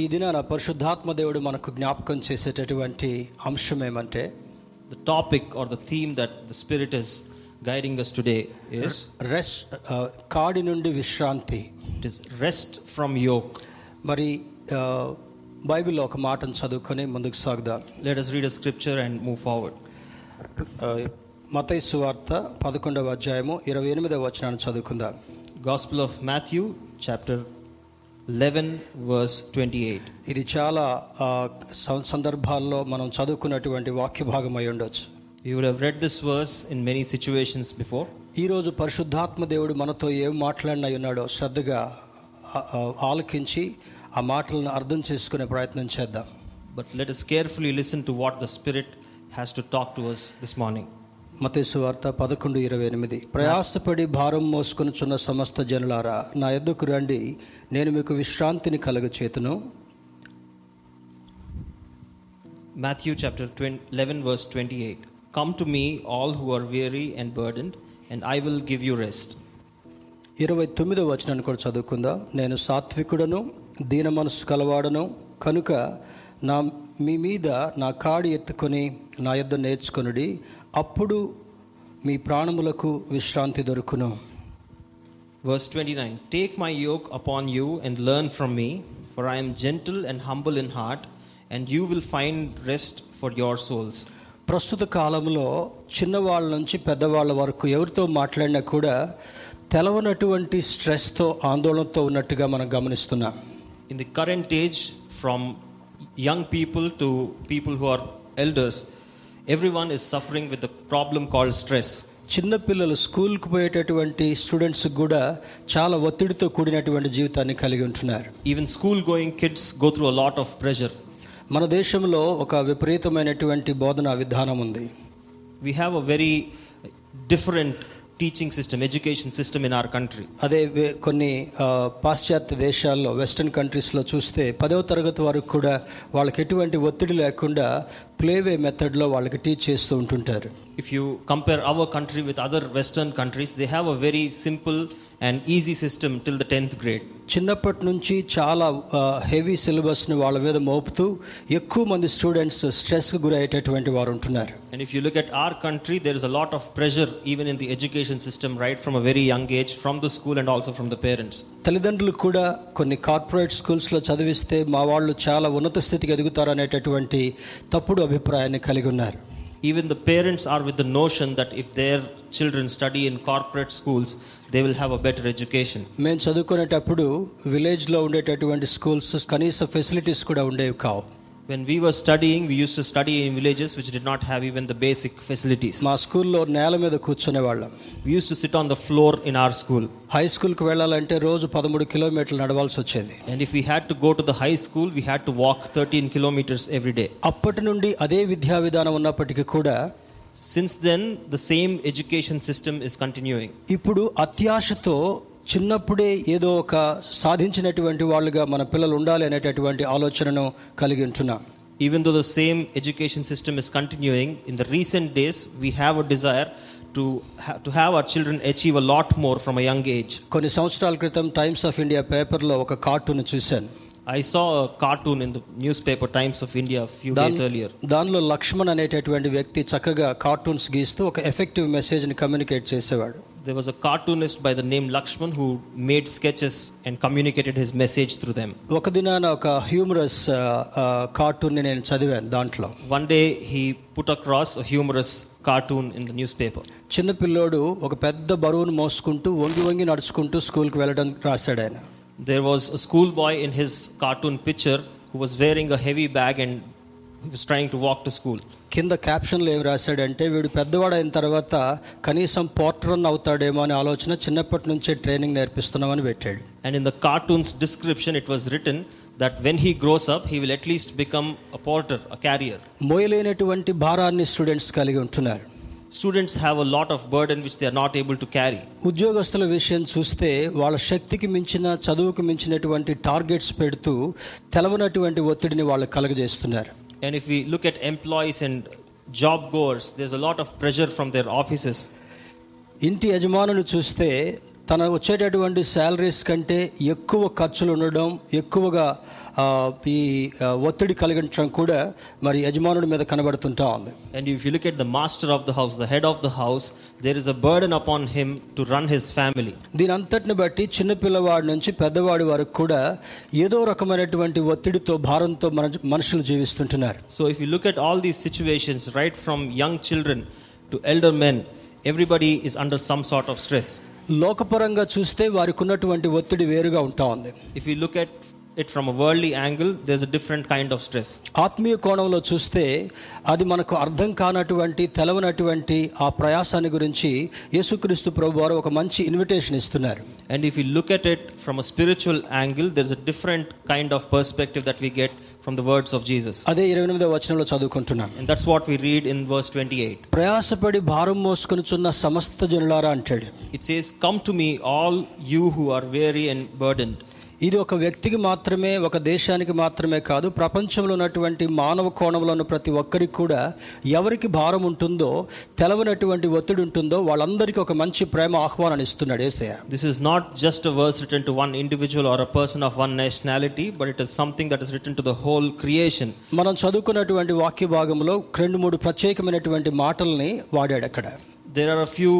ఈ దినాన పరిశుద్ధాత్మ దేవుడు మనకు జ్ఞాపకం చేసేటటువంటి అంశం ఏమంటే the topic or the theme that the spirit is guiding us today is rest కాడి నుండి విశ్రాంతి. It is rest from yoke మరి uh, బైబిల్లో ఒక మాటను చదువుకొని ముందుకు సాగుదాం. Let us read a scripture and move forward మతై సువార్త పదకొండవ అధ్యాయము ఇరవై ఎనిమిదవ వచనాన్ని చదువుకుందాం. Gospel of Matthew chapter chapter 11, verse 28. ఇది చాలా ఆ, సం- సందర్భాల్లో మనం చదువుకున్నటువంటి వాక్య భాగం అయి ఉండొచ్చు You would have read this verse in many situations before. ఈరోజు పరిశుద్ధాత్మ దేవుడు మనతో ఏం మాట్లాడిన ఉన్నాడో శ్రద్ధగా ఆ, ఆ, ఆలకించి ఆ మాటలను అర్థం చేసుకునే ప్రయత్నం చేద్దాం But let us carefully listen to what the Spirit has to talk to us this morning. మతేసు వార్త పదకొండు ఇరవై ఎనిమిది. ప్రయాసపడి భారం మోసుకొనుచున్న సమస్త జనులారా నా ఎద్దుకు రండి నేను మీకు విశ్రాంతిని కలుగచేతును. Matthew chapter 20 11, verse 28. Come to me, all who are weary and burdened, and I will give you rest. ఇరవై తొమ్మిదో వచనాన్ని కూడా చదువుకుందాం. నేను సాత్వికుడను దీన మనసు కలవాడను. కనుక నా మీ మీద నా కాడి ఎత్తుకొని నా యొద్ద నేర్చుకొనుడి. అప్పుడు మీ ప్రాణములకు విశ్రాంతి దొరుకును Verse 29 Take my yoke upon you and learn from me, for I am gentle and humble in heart, and you will find rest for your souls. ప్రస్తుత కాలంలో చిన్నవాళ్ళ నుంచి పెద్దవాళ్ళ వరకు ఎవరితో మాట్లాడినా కూడా తెలవనటువంటి స్ట్రెస్తో ఆందోళనతో ఉన్నట్టుగా మనం గమనిస్తున్నాం In the current age, from young people to people who are elders, everyone is suffering with the problem called stress చిన్నపిల్లలు స్కూల్కి పోయేటటువంటి స్టూడెంట్స్ కూడా చాలా ఒత్తిడితో కూడినటువంటి జీవితాన్ని కలిగి ఉంటున్నారు. Even school going kids go through a lot of pressure మన దేశంలో ఒక విపరీతమైనటువంటి బోధనా విధానం ఉంది. We have a very different teaching system, education system in our country. అదే వే- కొన్ని ఆ, పాశ్చాత్య దేశాల్లో వెస్టర్న్ కంట్రీస్లో చూస్తే పదవ తరగతి వరకు కూడా వాళ్ళకి ఎటువంటి ఒత్తిడి లేకుండా ప్లేవే మెథడ్లో వాళ్ళకి టీచ్ చేస్తూ ఉంటుంటారు If you compare our country with other Western countries, they have a very simple and easy system till the 10th grade. చిన్నప్పటి నుంచి చాలా హెవీ సిలబస్ని వాళ్ళ మీద మోపుతూ ఎక్కువ మంది స్టూడెంట్స్ స్ట్రెస్కి గురయ్యేటటువంటి వారు ఉంటున్నారు And if you look at our country, there is a lot of pressure even in the education system right from a very young age, from the school and also from the parents. తల్లిదండ్రులు కూడా కొన్ని corporate స్కూల్స్లో చదివిస్తే మా వాళ్ళు చాలా ఉన్నత స్థితికి ఎదుగుతారు అనేటటువంటి తప్పుడు అభిప్రాయాన్ని కలిగి ఉన్నారు Even the parents are with the notion that if their children study in corporate schools, they will have a better education. మేము చదువుకునేటప్పుడు విలేజ్లో ఉండేటటువంటి స్కూల్స్ కనీస ఫెసిలిటీస్ కూడా ఉండేవి కావు When we were studying, we used to study in villages which did not have even the basic facilities. మా స్కూల్లో నేల మీద కూర్చునే వాళ్ళం We used to sit on the floor in our school. High స్కూల్కి వెళ్ళాలంటే రోజు పదమూడు కిలోమీటర్లు నడవాల్సి వచ్చేది And if we had to go to the high school, we had to walk 13 kilometers every day. అప్పటి నుండి అదే విద్యా విధానం ఉన్నప్పటికీ కూడా since then the same education system is continuing ఇప్పుడు అత్యాశతో చిన్నప్పుడే ఏదో ఒక సాధించినటువంటి వాళ్ళుగా మన పిల్లలు ఉండాలి అనేటటువంటి ఆలోచనను కలిగి ఉంటున్నాం. Even though the same education system is continuing in the recent days we have a desire to to have our children achieve a lot more from a young age కొన్ని సంవత్సరాల క్రితం టైమ్స్ ఆఫ్ ఇండియా పేపర్లో ఒక cartoon చూశాను. I saw cartoon in the newspaper Times of India few days earlier దానిలో లక్ష్మణ్ అనేటటువంటి వ్యక్తి చక్కగా కార్టూన్స్ గీస్తూ ఒక ఎఫెక్టివ్ మెసేజ్ని కమ్యూనికేట్ చేసేవాడు. They was a cartoonist by the name Laxman who made sketches and communicated his message through them ఒక దినాన ఒక హ్యూమరస్ కార్టూన్ని uh, uh, నేను చదివాను దాంట్లో. One day he put across humorous cartoon in the newspaper చిన్న పిల్లోడు ఒక పెద్ద బరువును మోసుకుంటూ వంగి వంగి నడుచుకుంటూ స్కూల్కి వెళ్ళడం రాశాడు ఆయన. there was school boy in his cartoon picture who was wearing a heavy bag and he was trying to walk కింద క్యాప్షన్లు ఏమి రాశాడంటే వీడు పెద్దవాడు అయిన తర్వాత కనీసం పోర్టరన్ అవుతాడేమో అనే ఆలోచన చిన్నప్పటి నుంచే ట్రైనింగ్ నేర్పిస్తున్నామని పెట్టాడు. And in the cartoon's description it was written that when he grows up he will at least become a porter a carrier మోయలేనటువంటి భారాన్ని స్టూడెంట్స్ కలిగి ఉంటున్నారు. Students have a lot of burden which they are not able to carry. ఉద్యోగస్తుల విషయం చూస్తే వాళ్ళ శక్తికి మించిన చదువుకు మించినటువంటి టార్గెట్స్ పెడుతూ తెలవనటువంటి ఒత్తిడిని వాళ్ళు కలగజేస్తున్నారు And if we look at employees and job goers, there's a lot of pressure from their offices. ఇంటి యజమానులు చూస్తే తన వచ్చేటటువంటి శాలరీస్ కంటే ఎక్కువ ఖర్చులు ఉండడం ఎక్కువగా ఆ, ఈ ఆ, ఒత్తిడి కలిగించడం కూడా మరి యజమానుడి మీద కనబడుతుంటా ఉంది And if you look at the master of the house, the head of the house, there is a burden upon him to run his family. దీని అంతటిని బట్టి చిన్నపిల్లవాడి నుంచి పెద్దవాడి వరకు కూడా ఏదో రకమైనటువంటి ఒత్తిడితో భారంతో మన మనుషులు జీవిస్తుంటున్నారు So if you look at all these situations, right from young children to elder men, everybody is under some sort of stress. లోకపరంగా చూస్తే వారికి ఉన్నటువంటి ఒత్తిడి వేరుగా ఉంటా ఉంది If you look at it from a worldly angle, there's a different kind of stress. ఆత్మీయ కోణంలో చూస్తే అది మనకు అర్థం కానటువంటి తెలవనటువంటి ఆ ప్రయాసాన్ని గురించి యేసుక్రీస్తు ప్రభు వారు ఒక మంచి ఇన్విటేషన్ ఇస్తున్నారు And if you look at it from a spiritual angle, there's a different kind of perspective that we get from the words of Jesus. అదే ఇరవై ఎనిమిదో వచనంలో చదువుకుంటున్నాను And that's what we read in verse 28. ప్రయాసపడి భారం మోసుకొనుచున్న సమస్త జనులారా అంటాడు It says, Come to me, all you who are weary and burdened. ఇది ఒక వ్యక్తికి మాత్రమే ఒక దేశానికి మాత్రమే కాదు ప్రపంచంలో ఉన్నటువంటి మానవ కోణంలో ఉన్న ప్రతి ఒక్కరికి కూడా ఎవరికి భారం ఉంటుందో తెలవనటువంటి ఒత్తిడి ఉంటుందో వాళ్ళందరికీ ఒక మంచి ప్రేమ ఆహ్వానాన్ని ఇస్తున్నాడు ఏసే this is not just verse written to one individual or a person of one nationality but it is something that is written to the whole creation మనం చదువుకున్నటువంటి వాక్య భాగంలో రెండు మూడు ప్రత్యేకమైనటువంటి మాటల్ని వాడాడు అక్కడ. There are a few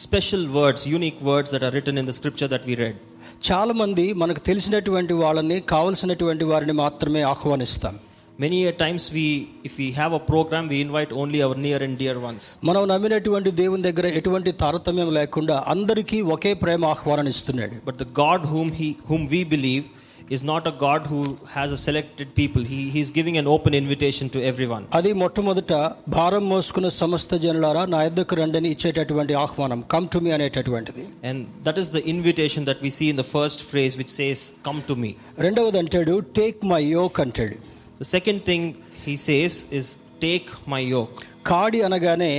special words unique words that are written in the scripture that we read చాలామంది మనకు తెలిసినటువంటి వాళ్ళని కావలసినటువంటి వారిని మాత్రమే ఆహ్వానిస్తాం. Many times we if we have a programme we invite only our near and dear ones మనం నమ్మినటువంటి దేవుని దగ్గర ఎటువంటి తారతమ్యం లేకుండా అందరికీ ఒకే ప్రేమ ఆహ్వానం ఇస్తున్నాడు but the God whom he whom we believe is not a God who has a selected people. He, he's giving an open invitation to everyone. అది మొట్టమొదట భారం మోసుకున్న సమస్త జనులారా నా యొద్దకు రండని ఇచ్చేటటువంటి ఆహ్వానం కమ్ టు మీ అనేటటువంటిది And that is the invitation that we see in the first phrase, which says, Come to me. రెండవది అంటాడు టేక్ మై యోక్ అంటాడు The second thing he says is, Take my yoke. కాడి అనగానే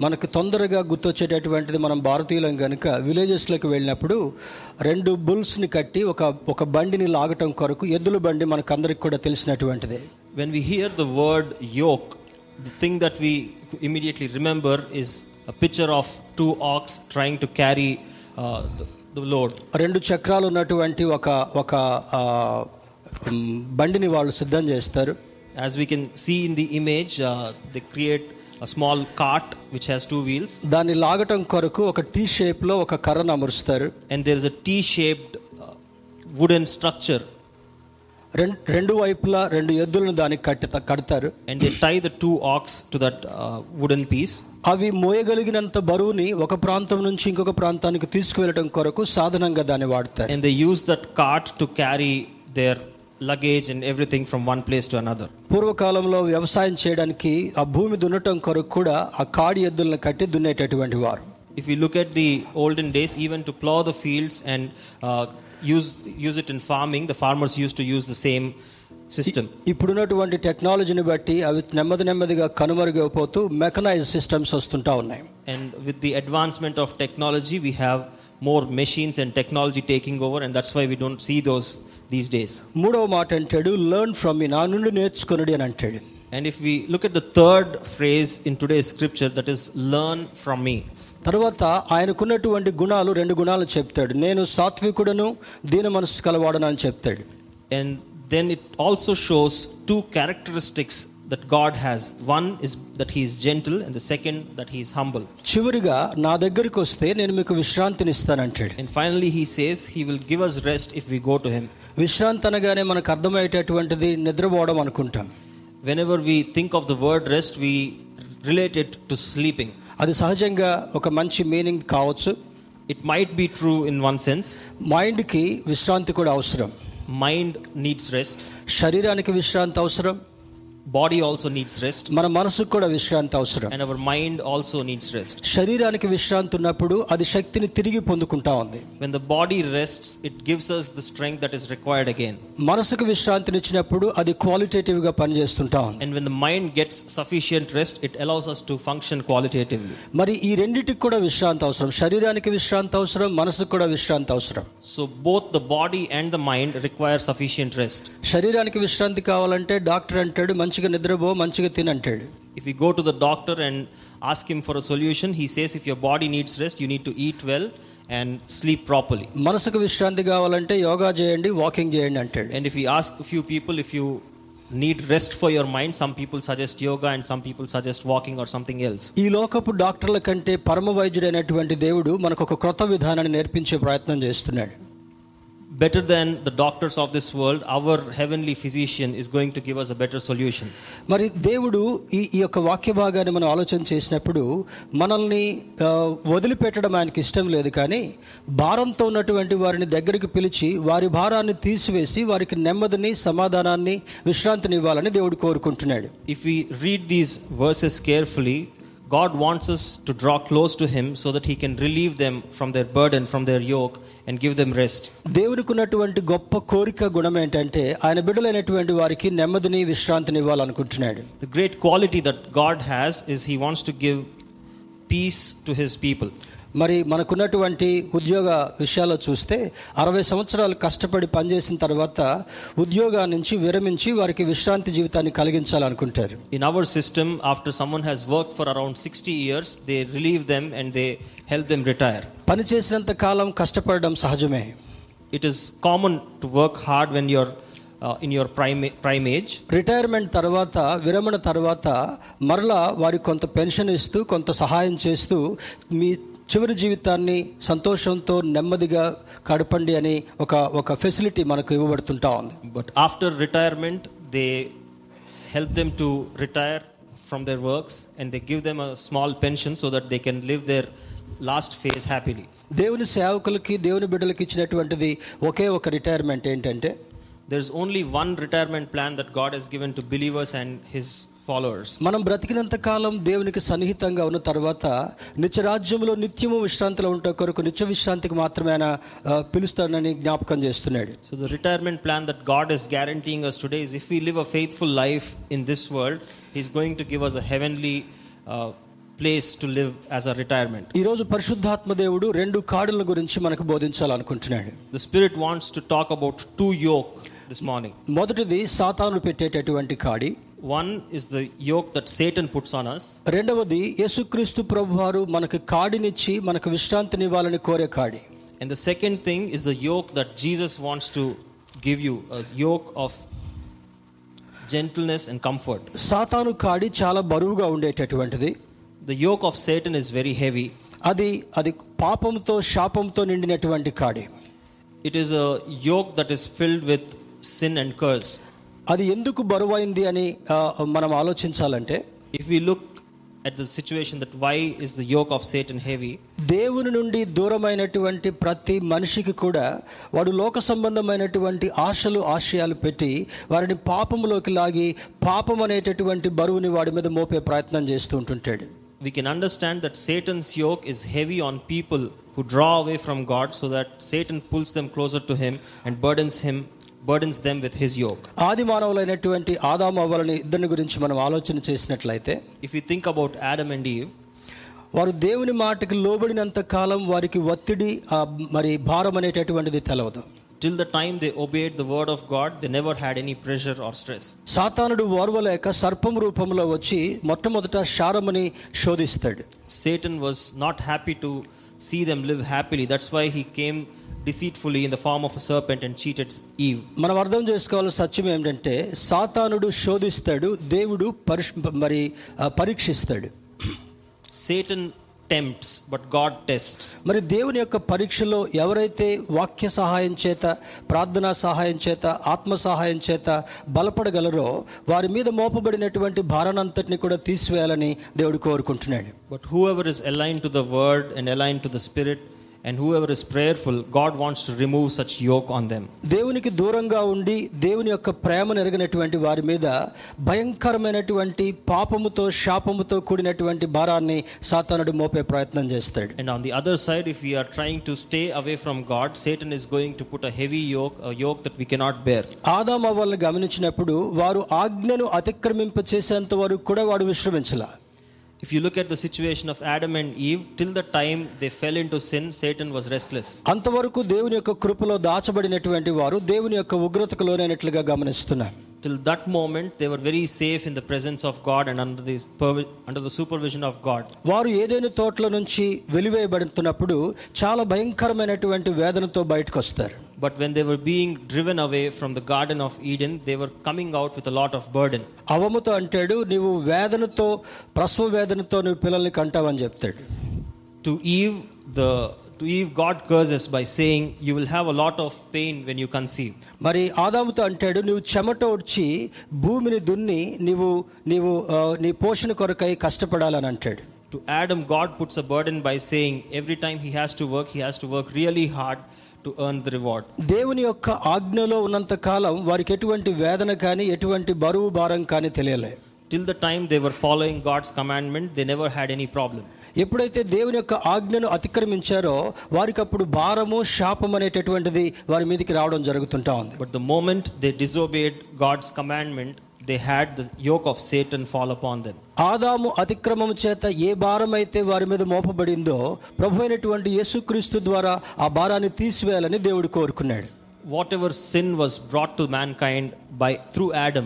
మనకు తొందరగా గుర్తొచ్చేటటువంటిది మనం భారతీయులం కనుక విలేజెస్లోకి వెళ్ళినప్పుడు రెండు బుల్స్ని కట్టి ఒక ఒక బండిని లాగటం కొరకు ఎద్దుల బండి మనకు అందరికి కూడా తెలిసినటువంటిది. When we hear the word yoke the thing that we immediately remember is a picture of two ox trying to carry load రెండు చక్రాలు ఉన్నటువంటి ఒక ఒక బండిని వాళ్ళు సిద్ధం చేస్తారు. As we can see in the image the create a small cart which has two wheels, దాన్ని లాగటం కొరకు ఒక టీ షేప్లో ఒక కర్రను అమరుస్తారు and there is a T shaped uh, wooden structure, రెండు వైపులా రెండు ఎద్దులను దానికి కట్టి కడతారు and they tie the two ox to that uh, wooden piece. అవి మోయగలిగినంత బరువుని ఒక ప్రాంతం నుంచి ఇంకొక ప్రాంతానికి తీసుకువెళ్ళడం కొరకు సాధనంగా దాన్ని వాడతారు And they use that cart to carry their luggage and everything from one place to another. పూర్వకాలంలో వ్యవసాయం చేయడానికి ఆ భూమి దున్నటం కొరకు కూడా ఆ కాడి ఎద్దులను కట్టి దున్నేటటువంటి వారు If you look at the olden days, even to plow the fields and uh, use use it in farming, the farmers used to use the same system. ఇప్పుడున్నటువంటి టెక్నాలజీని బట్టి అవి నెమ్మది నెమ్మదిగా కనుమరుగైపోతూ మెకనైజ్ సిస్టమ్స్ వస్తుంటా ఉన్నాయి And with the advancement of technology, we have more machines and technology taking over, and that's why we don't see those these days. మూడవ మాట అంటాడు లెర్న్ ఫ్రమ్ మీ నా నుండి నేర్చుకొనుడి అని అంటాడు And if we look at the third phrase in today's scripture, that is, learn from me. తర్వాత ఆయనకున్నటువంటి గుణాలు రెండు గుణాలు చెప్తాడు నేను సాత్వికుడను దీన మనసు కలవాడను అని చెప్తాడు And then it also shows two characteristics that God has. One is that He is gentle, and the second that He is humble. చివరిగా నా దగ్గరికి వస్తే నేను మీకు విశ్రాంతిని ఇస్తానంటాడు And finally, He says He will give us rest if we go to Him. విశ్రాంతి అనగానే మనకు అర్థమయ్యేటటువంటిది నిద్రపోవడం అనుకుంటాం. When we think of the word rest we related to sleeping అది సహజంగా ఒక మంచి మీనింగ్ కావచ్చు. It might be true in one sense మైండ్కి విశ్రాంతి కూడా అవసరం. మైండ్ నీడ్స్ రెస్ట్ శరీరానికి విశ్రాంతి అవసరం. body also needs rest, మన మనసుకు కూడా విశ్రాంతి అవసరం and our mind also needs rest. శరీరానికి విశ్రాంతి ఉన్నప్పుడు అది శక్తిని తిరిగి పొందుకుంటా ఉంది When the body rests, it gives us the strength that is required again. మనసుకు విశ్రాంతినిచ్చినప్పుడు అది క్వాలిటేటివ్ గా పనిచేస్తుంటా ఉంది And when the mind gets sufficient rest, it allows us to function qualitatively. మరి ఈ రెండిటికి కూడా విశ్రాంతి అవసరం శరీరానికి విశ్రాంతి అవసరం మనసుకు కూడా విశ్రాంతి అవసరం So both the body and the mind require sufficient rest. శరీరానికి విశ్రాంతి కావాలంటే డాక్టర్ అంటాడు మంచి మంచిగా నిద్రపో మంచిగా తిని అంటాడు If we go to the doctor and ask him for a solution, he says if your body needs rest, you need to eat well and sleep properly. మనసుకు విశ్రాంతి కావాలంటే యోగా చేయండి వాకింగ్ చేయండి అంటాడు And if we ask a few people if you need rest for your mind, some people suggest yoga and some people suggest walking or something else. ఈ లోకపు డాక్టర్ల కంటే పరమ వైద్యుడైనటువంటి దేవుడు మనకు ఒక క్రొత్త విధానాన్ని నేర్పించే ప్రయత్నం చేస్తున్నాడు Better than the doctors of this world, our heavenly physician is going to give us a better solution. మరి దేవుడు ఈ ఈ యొక్క వాక్య భాగాన్ని మనం ఆలోచన చేసినప్పుడు మనల్ని ఆ, వదిలిపెట్టడం ఆయనకి ఇష్టం లేదు కానీ భారంతో ఉన్నటువంటి వారిని దగ్గరికి పిలిచి వారి భారాన్ని తీసివేసి వారికి నెమ్మదిని సమాధానాన్ని విశ్రాంతిని ఇవ్వాలని దేవుడు కోరుకుంటున్నాడు If we read these verses carefully, God wants us to draw close to Him so that He can relieve them from their burden, from their yoke, and give them rest. దేవునికి ఉన్నటువంటి గొప్ప కోరిక గుణం ఏంటంటే ఆయన బిడ్డలైనటువంటి వారికి నెమ్మదిని విశ్రాంతిని ఇవ్వాలనుకుంటున్నాడు The great quality that God has is He wants to give peace to His people. మరి మనకున్నటువంటి ఉద్యోగ విషయాల్లో చూస్తే అరవై సంవత్సరాలు కష్టపడి పనిచేసిన తర్వాత ఉద్యోగా నుంచి విరమించి వారికి విశ్రాంతి జీవితాన్ని కలిగించాలనుకుంటారు. In our system after someone has work for around sixty years they relieve them and they help them retire పని చేసినంత కాలం కష్టపడడం సహజమే. It is common to work hard when you're in your prime prime age retirement తర్వాత విరమణ తర్వాత మరలా వారికి కొంత పెన్షన్ ఇస్తూ కొంత సహాయం చేస్తూ మీ చివరి జీవితాన్ని సంతోషంతో నెమ్మదిగా కడపండి అని ఒక ఒక ఫెసిలిటీ మనకు ఇవ్వబడుతుంటా ఉంది. But after retirement they help them to retire from their works and they give them a small pension so that they can live their last phase happily దేవుని సేవకులకి దేవుని బిడ్డలకి ఇచ్చినటువంటిది ఒకే ఒక రిటైర్మెంట్ ఏంటంటే there is only one retirement plan that God has given to believers and followers మనం బ్రతికినంత కాలం దేవునికి సన్నిహితంగా ఉన్న తర్వాత నిత్యరాజ్యంలో నిత్యము విశ్రాంతిలో ఉంటే కొరకు నిత్య విశ్రాంతికి మాత్రమే ఆయన పిలుస్తానని జ్ఞాపకం చేస్తున్నాడు. So the retirement plan that God is guaranteeing us today is if we live a faithful life in this world he's going to give us a heavenly place to live as a retirement ఈ రోజు పరిశుద్ధాత్మ దేవుడు రెండు కాడుల గురించి మనకు బోధించాలనుకుంటున్నాడు. The spirit wants to talk about two yoke this morning. మొదటిది సాతాను పెట్టేటటువంటి కాడి One is the yoke that Satan puts on us. రెండవది యేసుక్రీస్తు ప్రభువారు మనకు కాడినిచ్చి మనకు విశ్రాంతినివ్వాలని కోరే కాడి And the second thing is the yoke that Jesus wants to give you a yoke of gentleness and comfort. సాతాను కాడి చాలా బరువుగా ఉండేటటువంటిది The yoke of Satan is very heavy. అది అది పాపంతో శాపంతో నిండినటువంటి కాడి It is a yoke that is filled with sin and curse. అది ఎందుకు బరువైంది అని ఆ, మనం ఆలోచించాలంటే If we look at the situation that why is the yoke of Satan heavy, దేవుని నుండి దూరమైనటువంటి ప్రతి మనిషికి కూడా వాడు లోక సంబంధమైనటువంటి ఆశలు ఆశయాలు పెట్టి వారిని పాపంలోకి లాగి పాపం అనేటటువంటి బరువుని వాడి మీద మోపే ప్రయత్నం చేస్తూ ఉంటుంటాడు we can understand that Satan's yoke is heavy on people who draw away from God so that Satan pulls them closer to him and burdens him burdens them with his yoke ఆది మానవులైనటువంటి ఆదాము అవ్వాలని ఇద్దరిని గురించి మనం ఆలోచన చేసినట్లయితే if you think about Adam and Eve వారు దేవుని మాటకి లోబడినంత కాలం వారికి ఒత్తిడి మరి భారం అనేటటువంటిది తెలవదు. Till the time they obeyed the word of God they never had any pressure or stress సాతానుడు ఓర్వలేక సర్పం రూపంలో వచ్చి మొట్టమొదట శారముని శోధిస్తాడు. Satan was not happy to see them live happily that's why he came deceitfully in the form of a serpent and cheated Eve. మనం అర్థం చేసుకోవాల్సిన సత్యం ఏంటంటే సాతానుడు శోధిస్తాడు దేవుడు పరిష్ మరి పరీక్షిస్తాడు Satan tempts, but God tests. మరి దేవుని యొక్క పరీక్షలో ఎవరైతే వాక్య సహాయం చేత ప్రార్థనా సహాయం చేత ఆత్మ సహాయం చేత బలపడగలరో వారి మీద మోపబడినటువంటి భారానంతటిని కూడా తీసివేయాలని దేవుడు కోరుకుంటున్నాడు But whoever is aligned to the word and aligned to the and whoever is prayerful God wants to remove such yoke on them దేవునికి దూరంగా ఉండి దేవుని యొక్క ప్రేమను ఎరగినటువంటి వారి మీద భయంకరమైనటువంటి పాపముతో శాపముతో కూడినటువంటి భారాన్ని సాతానుడు మోపే ప్రయత్నం చేస్తాడు. And on the other side if you are trying to stay away from God Satan is going to put a heavy yoke yoke that we cannot bear ఆదామ వాళ్ళని గమనించినప్పుడు వారు ఆజ్ఞను అతిక్రమింప చేసేంత వరకు కూడా వాడు విశ్రమించలా. If you look at the situation of Adam and Eve, till the time they fell into sin, Satan was restless. అంతవరకు దేవుని యొక్క కృపలో దాచబడినటువంటి వారు దేవుని యొక్క ఉగ్రతకు లోనైనట్లుగా గమనిస్తున్నాం Till that moment, they were very safe in the presence of God and under the, pervi- under the supervision of God. వారు ఏదైనా తోటల నుంచి వెలివేయబడుతున్నప్పుడు చాలా భయంకరమైనటువంటి వేదనతో బయటకు వస్తారు But when they were being driven away from the Garden of Eden, they were coming out with a lot of burden. అవముతో అంటాడు నీవు వేదనతో ప్రసవ వేదనతో నువ్వు పిల్లల్ని కంటావని చెప్తాడు To Eve, the to Eve, God curses by saying, "You will have a lot of pain when you conceive." మరి ఆదాముతో అంటాడు నువ్వు చెమట వచ్చి భూమిని దున్ని నీవు నీవు ఆ, నీ పోషణ కొరకై కష్టపడాలని అంటాడు To Adam, God puts a burden by saying, every time he has to work, he has to work really hard to earn the reward. దేవుని యొక్క ఆజ్ఞలో ఉన్నంత కాలం వారికి ఎటువంటి వేదన కానీ ఎటువంటి బరువు భారం కానీ తెలియలే Till the time they were following God's commandment, they never had any problem. ఎప్పుడైతే దేవుని యొక్క ఆజ్ఞను అతిక్రమించారో వారికి అప్పుడు భారము శాపం అనేటటువంటిది వారి మీదకి రావడం జరుగుతుంటా ఉంది But the moment they disobeyed God's commandment, they had the yoke of Satan fall upon them. ఆదాము అతిక్రమం చేత ఏ భారం అయితే వారి మీద మోపబడిందో ప్రభు అయినటువంటి యేసుక్రీస్తు ద్వారా ఆ భారాన్ని తీసివేయాలని దేవుడు కోరుకున్నాడు Whatever sin was brought to mankind by through Adam,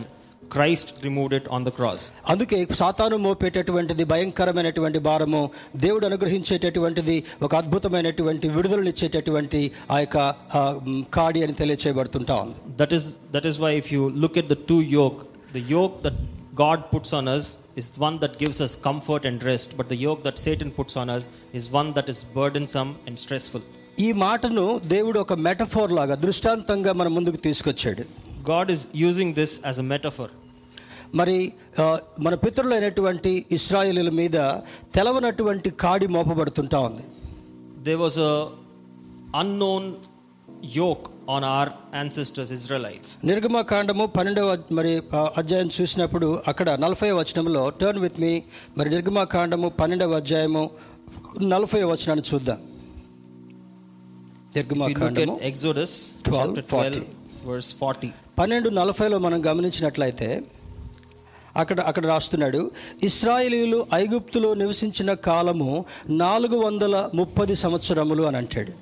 Christ removed it on the cross. అందుకే సాతాను మోపేటటువంటిది భయంకరమైనటువంటి భారము దేవుడు అనుగ్రహించేటటువంటిది ఒక అద్భుతమైనటువంటి విడుదలనిచ్చేటటువంటి ఆ యొక్క ఆ, మ్, కాడి అని తెలియచేయబడుతుంటా ఉంది That is that is why if you look at the two yoke, the yoke that God puts on us is one that gives us comfort and rest, but the yoke that Satan puts on us is one that is burdensome and stressful. ఈ మాటను దేవుడు ఒక metaphor లాగా దృష్టాంతంగా మన ముందుకు తీసుకొచ్చాడు God is using this as a metaphor. మరి మన పితరులైనటువంటి ఇస్రాయేలీల మీద తెలవనటువంటి కాడి మోపబడుతుంటా ఉంది There was a unknown on our ancestors Israelites. నిర్గమకాండము పన్నెండవ మరి అధ్యాయం చూసినప్పుడు అక్కడ నలభై వచనంలో టర్న్ విత్ మీ మరి నిర్గమకాండము పన్నెండవ అధ్యాయము నలభై వచనాన్ని చూద్దాం నిర్గమకాండము 12, chapter 12, verse 40. పన్నెండు నలభైలో మనం గమనించినట్లయితే అక్కడ అక్కడ రాస్తున్నాడు ఇస్రాయేలీలు ఐగుప్తులో నివసించిన కాలము నాలుగు వందల ముప్పది సంవత్సరములు అని అంటాడు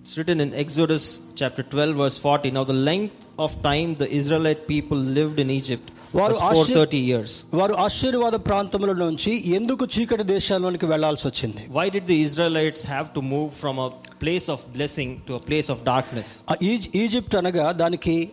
It's written in Exodus chapter 12, verse 40. Now, the length of time the Israelite people lived in Egypt వారు థర్టీ ఇయర్స్ వారు ఆశీర్వాద ప్రాంతంలో నుంచి ఎందుకు చీకటి దేశాల్లోనికి వెళ్ళాల్సి వచ్చింది? Why did the Israelites have to move from a place of blessing to a place of darkness Egypt అనగా దానికి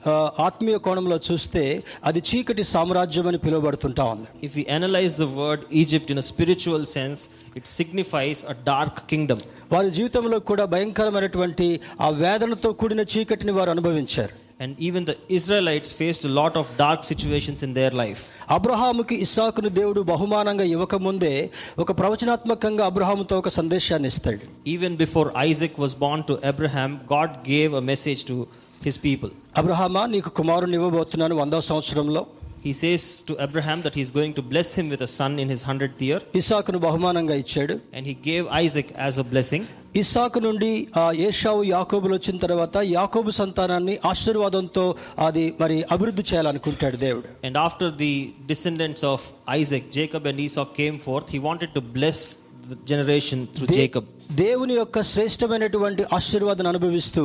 ఆత్మీయ కోణంలో చూస్తే అది చీకటి సామ్రాజ్యం అని పిలువబడుతుంటా ఉంది. If you analyse the word Egypt in a spiritual sense it signifies a dark kingdom వారి జీవితంలో కూడా భయంకరమైనటువంటి ఆ వేదనతో కూడిన చీకటిని వారు అనుభవించారు. And even the Israelites faced lot of dark situations in their life అబ్రహాముకి ఇస్సాకును దేవుడు బహుమానంగా ఇవ్వకముందే ఒక ప్రవచనాత్మకంగా అబ్రహాముతో ఒక సందేశాన్ని ఇస్తాడు. Even before Isaac was born to Abraham God gave a message to his people అబ్రహామా నీకు కుమారుని ఇవ్వబోతున్నాను వందవ సంవత్సరంలో. He says to Abraham that he's going to bless him with a son in his hundredth year, ఇస్సాకును బహుమానంగా ఇచ్చాడు and he gave Isaac as a blessing. ఇస్సాకు నుండి ఆ ఏషావు యాకోబులు వచ్చిన తర్వాత యాకోబు సంతానాన్ని ఆశీర్వాదంతో అది మరి అభివృద్ధి చేయాలనుకుంటాడు దేవుడు And after the descendants of Isaac, Jacob and Esau came forth, he wanted to bless the generation through they- Jacob. దేవుని యొక్క శ్రేష్టమైనటువంటి ఆశీర్వాదం అనుభవిస్తూ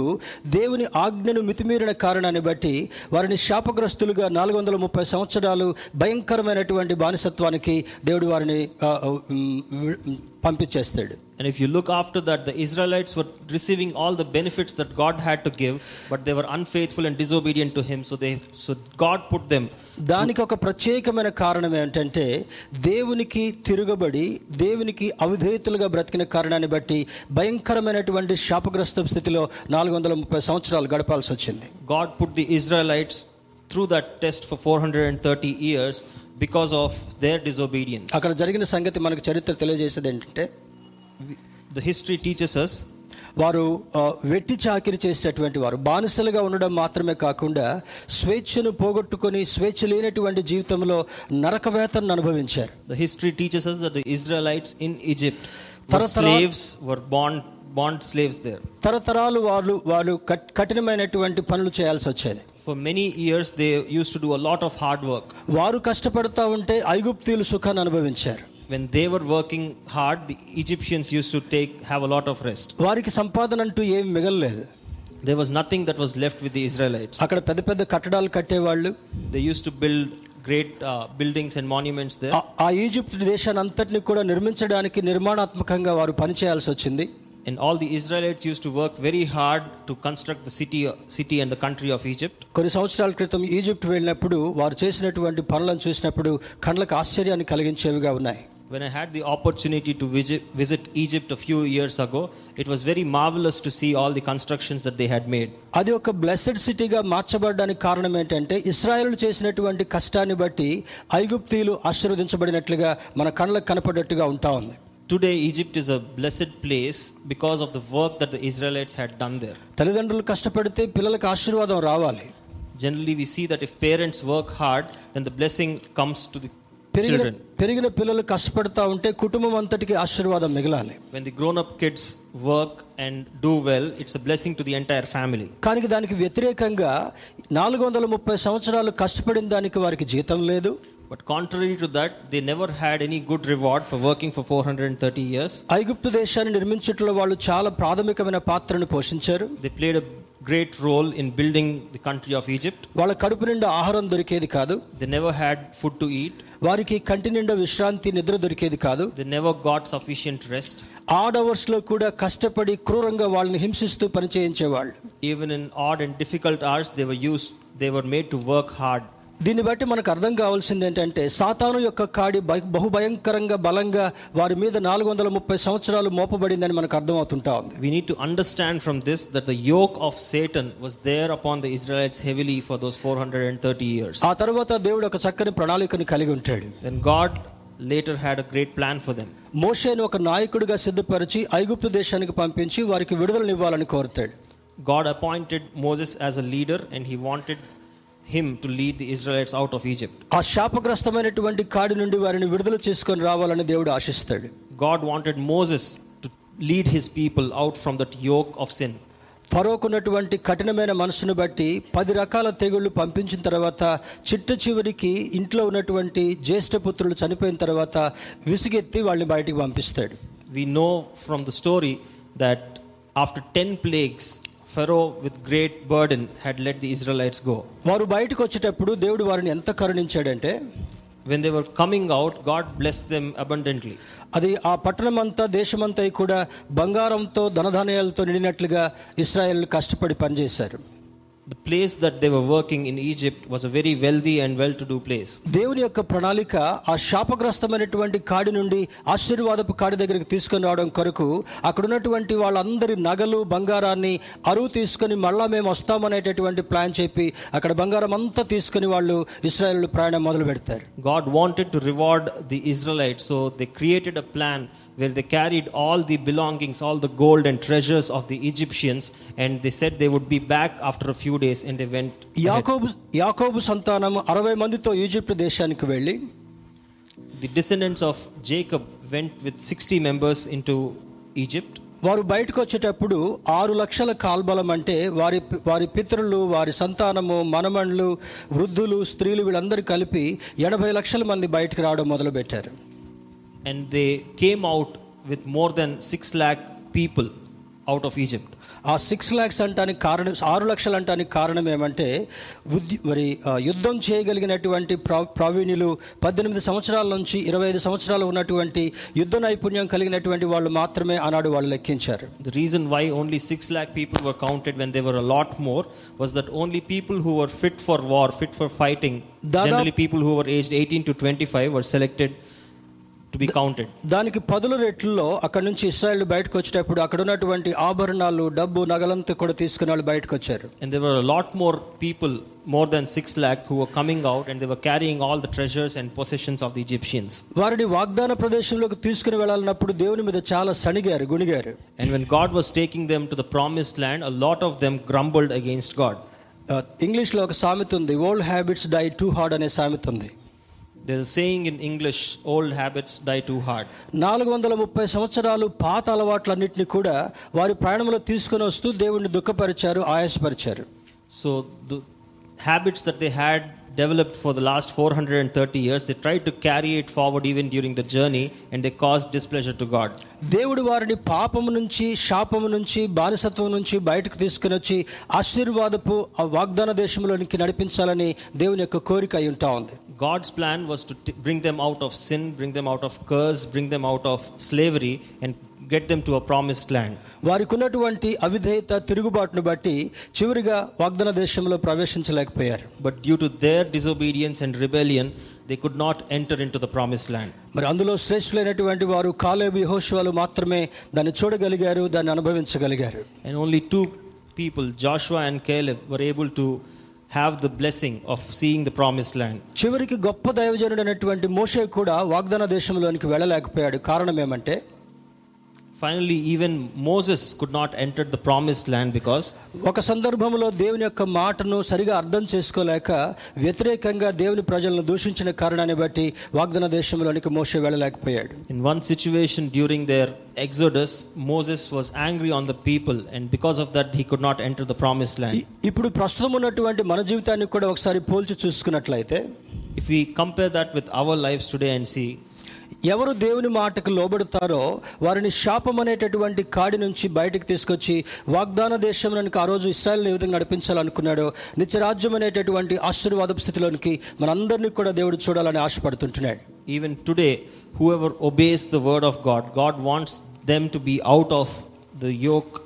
దేవుని ఆజ్ఞను మితిమీరిన కారణాన్ని బట్టి వారిని శాపగ్రస్తులుగా నాలుగు వందల ముప్పై సంవత్సరాలు భయంకరమైనటువంటి బానిసత్వానికి దేవుడు వారిని ఆ, ఉమ్, వి- పంపించేస్తాడు And if you look after that, the Israelites were receiving all the benefits that God had to give, but they were unfaithful and disobedient to Him. So they, so God put them. దానికి ఒక ప్రత్యేకమైన కారణం ఏంటంటే దేవునికి తిరుగబడి దేవునికి అవిధేయతలుగా బ్రతికిన కారణాన్ని బట్టి భయంకరమైనటువంటి శాపగ్రస్త స్థితిలో నాలుగు వందల ముప్పై సంవత్సరాలు గడపాల్సి వచ్చింది. God put the Israelites through that test for four hundred and thirty years because of their disobedience అక్కడ జరిగిన సంగతి మనకు చరిత్ర తెలియజేసేది ఏంటంటే ద హిస్టరీ టీచర్స్ వారు వెట్టి చాకిరి చేసేటటువంటి వారు. బానిసలుగా ఉండడం మాత్రమే కాకుండా స్వేచ్ఛను పోగొట్టుకొని స్వేచ్ఛ లేనటువంటి జీవితంలో నరకవేతను అనుభవించారు. The history teachers Israelites in Egypt slaves were bond bond slaves there తరతరాలు వాళ్ళు వాళ్ళు కఠినమైనటువంటి పనులు చేయాల్సి వచ్చేది. For many years they used to do a lot of hard work వారు కష్టపడతా ఉంటే ఐగుప్తీలు సుఖాన్ని అనుభవించారు. When they were working hard, the Egyptians used to take have a lot of rest. వారికి సంపాదన అంటూ ఏమి మిగలలేదు There was nothing that was left with the Israelites. అక్కడ పెద్ద పెద్ద కట్టడాలు కట్టేవాళ్ళు They used to build great uh, buildings and monuments there. ఆ- ఆ ఈజిప్ట్ దేశాన్ని అంతటిని కూడా నిర్మించడానికి నిర్మాణాత్మకంగా వారు పనిచేయాల్సి వచ్చింది And all the Israelites used to work very hard to construct the city, city and the country of Egypt. కొన్ని సంవత్సరాల క్రితం ఈజిప్ట్ వెళ్ళినప్పుడు వారు చేసినటువంటి పనులను చూసినప్పుడు కళ్ళకు ఆశ్చర్యాన్ని కలిగించేవిగా ఉన్నాయి When I had the opportunity to visit, visit Egypt a few years ago, it was very marvelous to see all the constructions that they had made. అది ఒక బ్లెస్డ్ సిటీగా మార్చబడడానికి కారణం ఏంటంటే ఇస్రాయేల్ చేసినటువంటి కష్టాన్ని బట్టి ఐగుప్తీయులు ఆశీర్వదించబడినట్లుగా మన కళ్ళకు కనపడేట్టుగా ఉంటా ఉంది Today, Egypt is a blessed place because of the work that the Israelites had done there. తల్లిదండ్రులు కష్టపడితే పిల్లలకు ఆశీర్వాదం రావాలి Generally, we see that if parents work hard, then the blessing comes to the పెరిగిన పెరిగిన పిల్లలు కష్టపడతా ఉంటే కుటుంబం అంతటికి ఆశీర్వాదం మిగలాలి. When the grown up kids work and do well it's blessing to the entire family కానీ దానికి వ్యతిరేకంగా నాలుగు వందల ముప్పై సంవత్సరాలు కష్టపడిన దానికి వారికి జీతం లేదు. But contrary to that they never had any good reward for working for four hundred and thirty years ఐగుప్తు దేశాన్ని నిర్మించట్లో వాళ్ళు చాలా ప్రాథమికమైన పాత్రను పోషించారు. They played great role in building the country of Egypt. వాళ్ళ కడుపు నిండా ఆహారం దొరికేది కాదు They never had food to eat. వారికి కంటి నిండా విశ్రాంతి నిద్ర దొరికేది కాదు They never got sufficient rest. Odd hours లో కూడా కష్టపడి క్రూరంగా వాళ్ళని హింసిస్తూ పనిచేయించేవాళ్ళు Even in odd and difficult hours, they were used. They were made to work hard. దీన్ని బట్టి మనకు అర్థం కావాల్సింది ఏంటంటే సాతాను యొక్క కాడి బహు- బహుభయంకరంగా బలంగా వారి మీద నాలుగు వందల ముప్పై సంవత్సరాలు మోపబడిందని మనకు అర్థమవుతుంటా ఉంది We need to understand from this that the yoke of Satan was there upon the Israelites heavily for those 430 years. ఆ తర్వాత దేవుడు ఒక చక్కని ప్రణాళికను కలిగి ఉంటాడు Then God later had a great plan for them. మోషేను ఒక నాయకుడిగా సిద్ధపరిచి ఐగుప్తు దేశానికి పంపించి వారికి విడుదలనివ్వాలని కోరుతాడు God appointed Moses as a leader and he wanted him to lead the Israelites out of Egypt. ఆ శాపగ్రస్తమైనటువంటి కాడి నుండి వారిని విడుదల చేసుకొని రావాలని దేవుడు ఆశిస్తాడు God wanted Moses to lead his people out from that yoke of sin. ఫరోకున్నటువంటి కఠినమైన మనసును బట్టి పది రకాల తెగుళ్ళు పంపించిన తర్వాత చిట్ట చివరికి ఇంట్లో ఉన్నటువంటి జ్యేష్ఠపుత్రులు చనిపోయిన తర్వాత విసుగెత్తి వాళ్ళని బయటికి పంపిస్తాడు We know from the story that after 10 plagues, Pharaoh with great burden had let the Israels go. వారు బయటకు వచ్చేటప్పుడు దేవుడు వారిని ఎంత కరుణించాడంటే when they were coming out God bless them abundantly అది ఆ పట్టణం అంతా దేశమంతా కూడా బంగారంతో ధనధాన్యాలతో నిండినట్లుగా ఇస్రాయల్ కష్టపడి పనిచేశారు. The place that they were working in Egypt was a very wealthy and well to do place. దేవుని యొక్క ప్రణాళిక ఆ శాపగ్రస్తమైనటువంటి కాడి నుండి ఆశీర్వాదపు కాడి దగ్గరికి తీసుకొని రావడం కొరకు అక్కడ ఉన్నటువంటి వాళ్ళందరి నగలు బంగారాన్ని అరువు తీసుకొని మళ్ళా మేము వస్తామనేటటువంటి ప్లాన్ చెప్పి అక్కడ బంగారం అంతా తీసుకొని వాళ్ళు ఇస్రాయేల్ ప్రయాణం మొదలు పెడతారు God wanted to reward the Israelites, so they created a plan where they carried all the belongings, all the gold and treasures of the Egyptians, and they said they would be back after a few days, and they went. ahead. యాకోబు యాకోబు సంతానం అరవై మందితో Egypt దేశానికి వెళ్ళి The descendants of Jacob went with 60 members into Egypt. వారు బయటకు వచ్చేటప్పుడు ఆరు లక్షల కాల్బలం అంటే వారి వారి పితరులు వారి సంతానము మనమణులు వృద్ధులు స్త్రీలు వీళ్ళందరూ కలిపి ఎనభై లక్షల మంది బయటకు రావడం మొదలుపెట్టారు and they came out with more than six lakh people out of Egypt ఆ సిక్స్ ల్యాక్స్ అంటానికి కారణం ఆరు లక్షలు అంటానికి కారణం ఏమంటే ఉద్య మరి యుద్ధం చేయగలిగినటువంటి ప్రావీణ్యులు పద్దెనిమిది సంవత్సరాల నుంచి ఇరవై ఐదు సంవత్సరాలు ఉన్నటువంటి యుద్ధ నైపుణ్యం కలిగినటువంటి వాళ్ళు మాత్రమే ఆనాడు వాళ్ళు లెక్కించారు. The reason why only six lakh people were counted when there were lot more was that only people who were fit for war fit for fighting దాదాపు people who were aged eighteen to twenty five were selected selected to be counted. దానికి పదుల రెట్లలో అక్కడ నుంచి Israel బయటకు వచ్చేటప్పుడు అక్కడ ఉన్నటువంటి ఆభరణాలు డబ్బు నగలంతా కూడా తీసుకుని వాళ్ళు బయటకు వచ్చారు And there were a lot more people, more than 6 lakh, who were coming out and they were carrying all the treasures and possessions of the Egyptians. వారిని వాగ్దాన ప్రదేశంలోకి తీసుకుని వెళ్ళాలన్నప్పుడు దేవుని మీద చాలా సణిగారు గుణిగారు And when God was taking them to the promised land, a lot of them grumbled against God. ఆ, ఇంగ్లీష్లో ఒక సామెత ఉంది old habits die too hard అనే సామెత ఉంది There's a saying in English, old habits die too hard. నాలుగు వందల ముప్పై సంవత్సరాలు పాత అలవాట్లన్నింటినీ కూడా వారి ప్రయాణంలో తీసుకుని వస్తూ దేవుణ్ణి దుఃఖపరిచారు ఆయాసపరిచారు So the habits that they had developed for the last 430 years, they tried to carry it forward even during the journey and they caused displeasure to God. దేవుడు వారిని పాపము నుంచి శాపము నుంచి బానిసత్వం నుంచి బయటకు తీసుకుని వచ్చి ఆశీర్వాదపు ఆ వాగ్దాన దేశంలోనికి నడిపించాలని దేవుని యొక్క కోరిక అయి ఉంటా ఉంది God's plan was to t- bring them out of sin, bring them out of curse, bring them out of slavery, and get them to a promised land. వారికి ఉన్నటువంటి అవిధేయత తిరుగుబాటును బట్టి చివరిగా వాగ్దాన దేశంలో ప్రవేశించలేకపోయారు But due to their disobedience and they could not enter in to the promise land మరి అందులో శ్రేష్ఠులైనటువంటి వారు కాలే హోషువాలు మాత్రమే దాన్ని చూడగలిగారు దాన్ని అనుభవించగలిగారు. And only two people Joshua and Caleb were able to have the blessing of seeing the promise land చివరికి గొప్ప దైవజనుడు అనేటువంటి మోషే కూడా వాగ్దాన దేశంలోనికి వెళ్ళలేకపోయాడు. కారణం ఏమంటే Finally, even Moses could not enter the promised land because ఒక సందర్భంలో దేవుని యొక్క మాటను సరిగా అర్థం చేసుకోలేక వ్యతిరేకంగా దేవుని ప్రజలను దూషించిన కారణాన్ని బట్టి వాగ్దాన దేశంలోనికి మోషే వెళ్ళలేకపోయాడు in one situation during their exodus, Moses was angry on the people, and because of that, he could not enter the promised land. ఇ- ఇప్పుడు ప్రస్తుతం ఉన్నటువంటి మన జీవితాన్ని కూడా ఒకసారి పోల్చి చూసుకున్నట్లయితే If we compare that with our lives today and see, ఎవరు దేవుని మాటకు లోబడతారో వారిని శాపం అనేటటువంటి కాడి నుంచి బయటకు తీసుకొచ్చి వాగ్దాన దేశం ఆ రోజు ఇస్రాయల్ని ఏ విధంగా నడిపించాలనుకున్నాడో నిత్యరాజ్యం అనేటటువంటి ఆశీర్వాద స్థితిలోనికి మనందరినీ కూడా దేవుడు చూడాలని ఆశపడుతుంటున్నాడు. Even today whoever obeys the word of God God wants them to be out of the yoke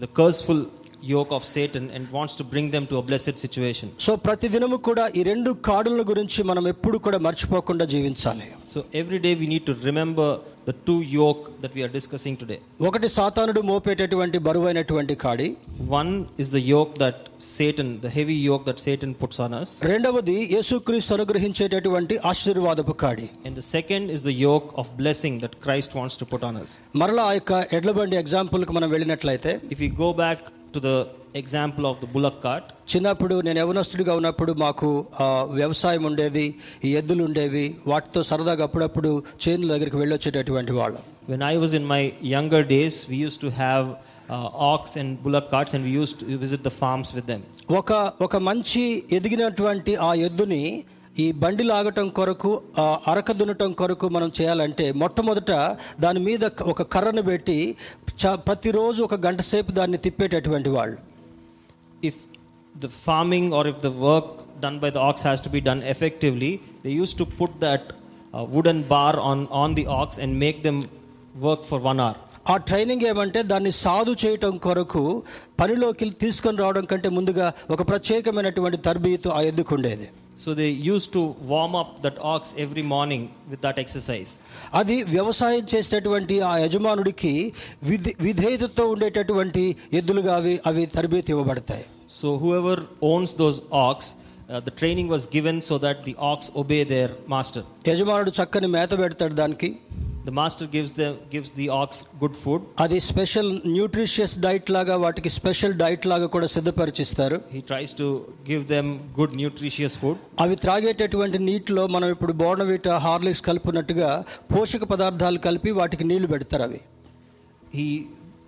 the curseful yoke of Satan, and wants to bring them to a blessed situation. So ప్రతి దినము కూడా ఈ రెండు కాడుల గురించి మనం ఎప్పుడు కూడా మర్చిపోకుండా జీవించాలి So every day we need to remember the two yoke that we are discussing today. ఒకటి సాతానుడు మోపేటటువంటి బరువైనటువంటి కాడి One is the yoke that Satan, the heavy yoke that Satan puts on us, రెండవది యేసుక్రీస్తు అనుగ్రహించేటటువంటి ఆశీర్వాదపు కాడి and the second is the yoke of blessing that Christ wants to put on us. మరలా ఆ యొక్క ఎడ్లబండి ఎగ్జాంపుల్కి మనం వెళ్ళినట్లయితే If we go back to the example of the bullock cart, చిన్నప్పుడు నేను యవనస్తుడిగా ఉన్నప్పుడు మాకు ఆ, వ్యవసాయం ఉండేది ఈ ఎద్దులు ఉండేవి వాటితో సరదాగా అప్పుడప్పుడు చేనుల దగ్గరికి వెళ్ళొచ్చేటటువంటి వాళ్ళం when I was in my younger days, we used to have uh, ox and bullock carts, and we used to visit the farms with them. ఒక ఒక మంచి ఎదిగినటువంటి ఆ ఎద్దుని ఈ బండి లాగటం కొరకు అరక దున్నటం కొరకు మనం చేయాలంటే మొట్టమొదట దాని మీద ఒక కర్రను పెట్టి ప్రతిరోజు ఒక గంట సేపు దాన్ని తిప్పేటటువంటి వాళ్ళు. If the farming or if the work done by the ox has to be done effectively they use to put that wooden bar on on the ox and make them work for one hour ఆ training ఏమంటే దాన్ని సాధు చేయటం కొరకు పనిలోకి తీసుకొని రావడం కంటే ముందుగా ఒక ప్రత్యేకమైనటువంటి తర్బీతు ఆ ఎద్దుకుండేది ఉండేది So they used to warm up that ox every morning with that exercise. అది వ్యవసాయం చేసేటటువంటి ఆ యజమానుడికి విధి విధేయతతో ఉండేటటువంటి ఎద్దులుగా అవి అవి తరబేతి ఇవ్వబడతాయి So whoever owns those ox, uh, the training was given so that the ox obey their master. యజమానుడు చక్కని మేత పెడతాడు దానికి The master gives them gives the ox good food. అది స్పెషల్ న్యూట్రిషియస్ డైట్ లాగా వాటికి స్పెషల్ డైట్ లాగా కూడా సిద్ధపరిచిస్తారు He tries to give them good nutritious food. అవి త్రాగేటటువంటి నీటిలో మనం ఇప్పుడు బోర్నవీట హార్లిక్స్ కలుపున్నట్టుగా పోషక పదార్థాలు కలిపి వాటికి నీళ్లు పెడతారు అవి He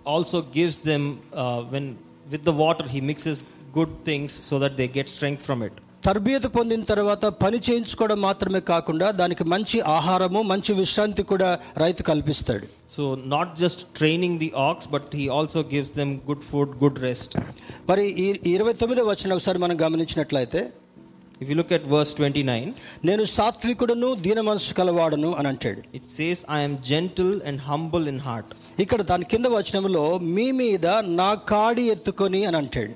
also gives them uh, when with the water he mixes good things so that they get strength from it. తరబియత పొందిన తర్వాత పని చేయించుకోవడం మాత్రమే కాకుండా దానికి మంచి ఆహారము మంచి విశ్రాంతి కూడా రైతు కల్పిస్తాడు. So not just training the ox but he also gives them good food good rest మరి ఈ ఇరవై తొమ్మిదో వచ్చిన ఒకసారి మనం గమనించినట్లయితే if you look at verse 29 నేను సాత్వికుడను దీన మనసు కలవాడను అని అంటాడు. It says I am gentle and humble in heart ఇక్కడ దాని కింద వచనంలో మీ మీద నా కాడి ఎత్తుకొని అని అంటాడు.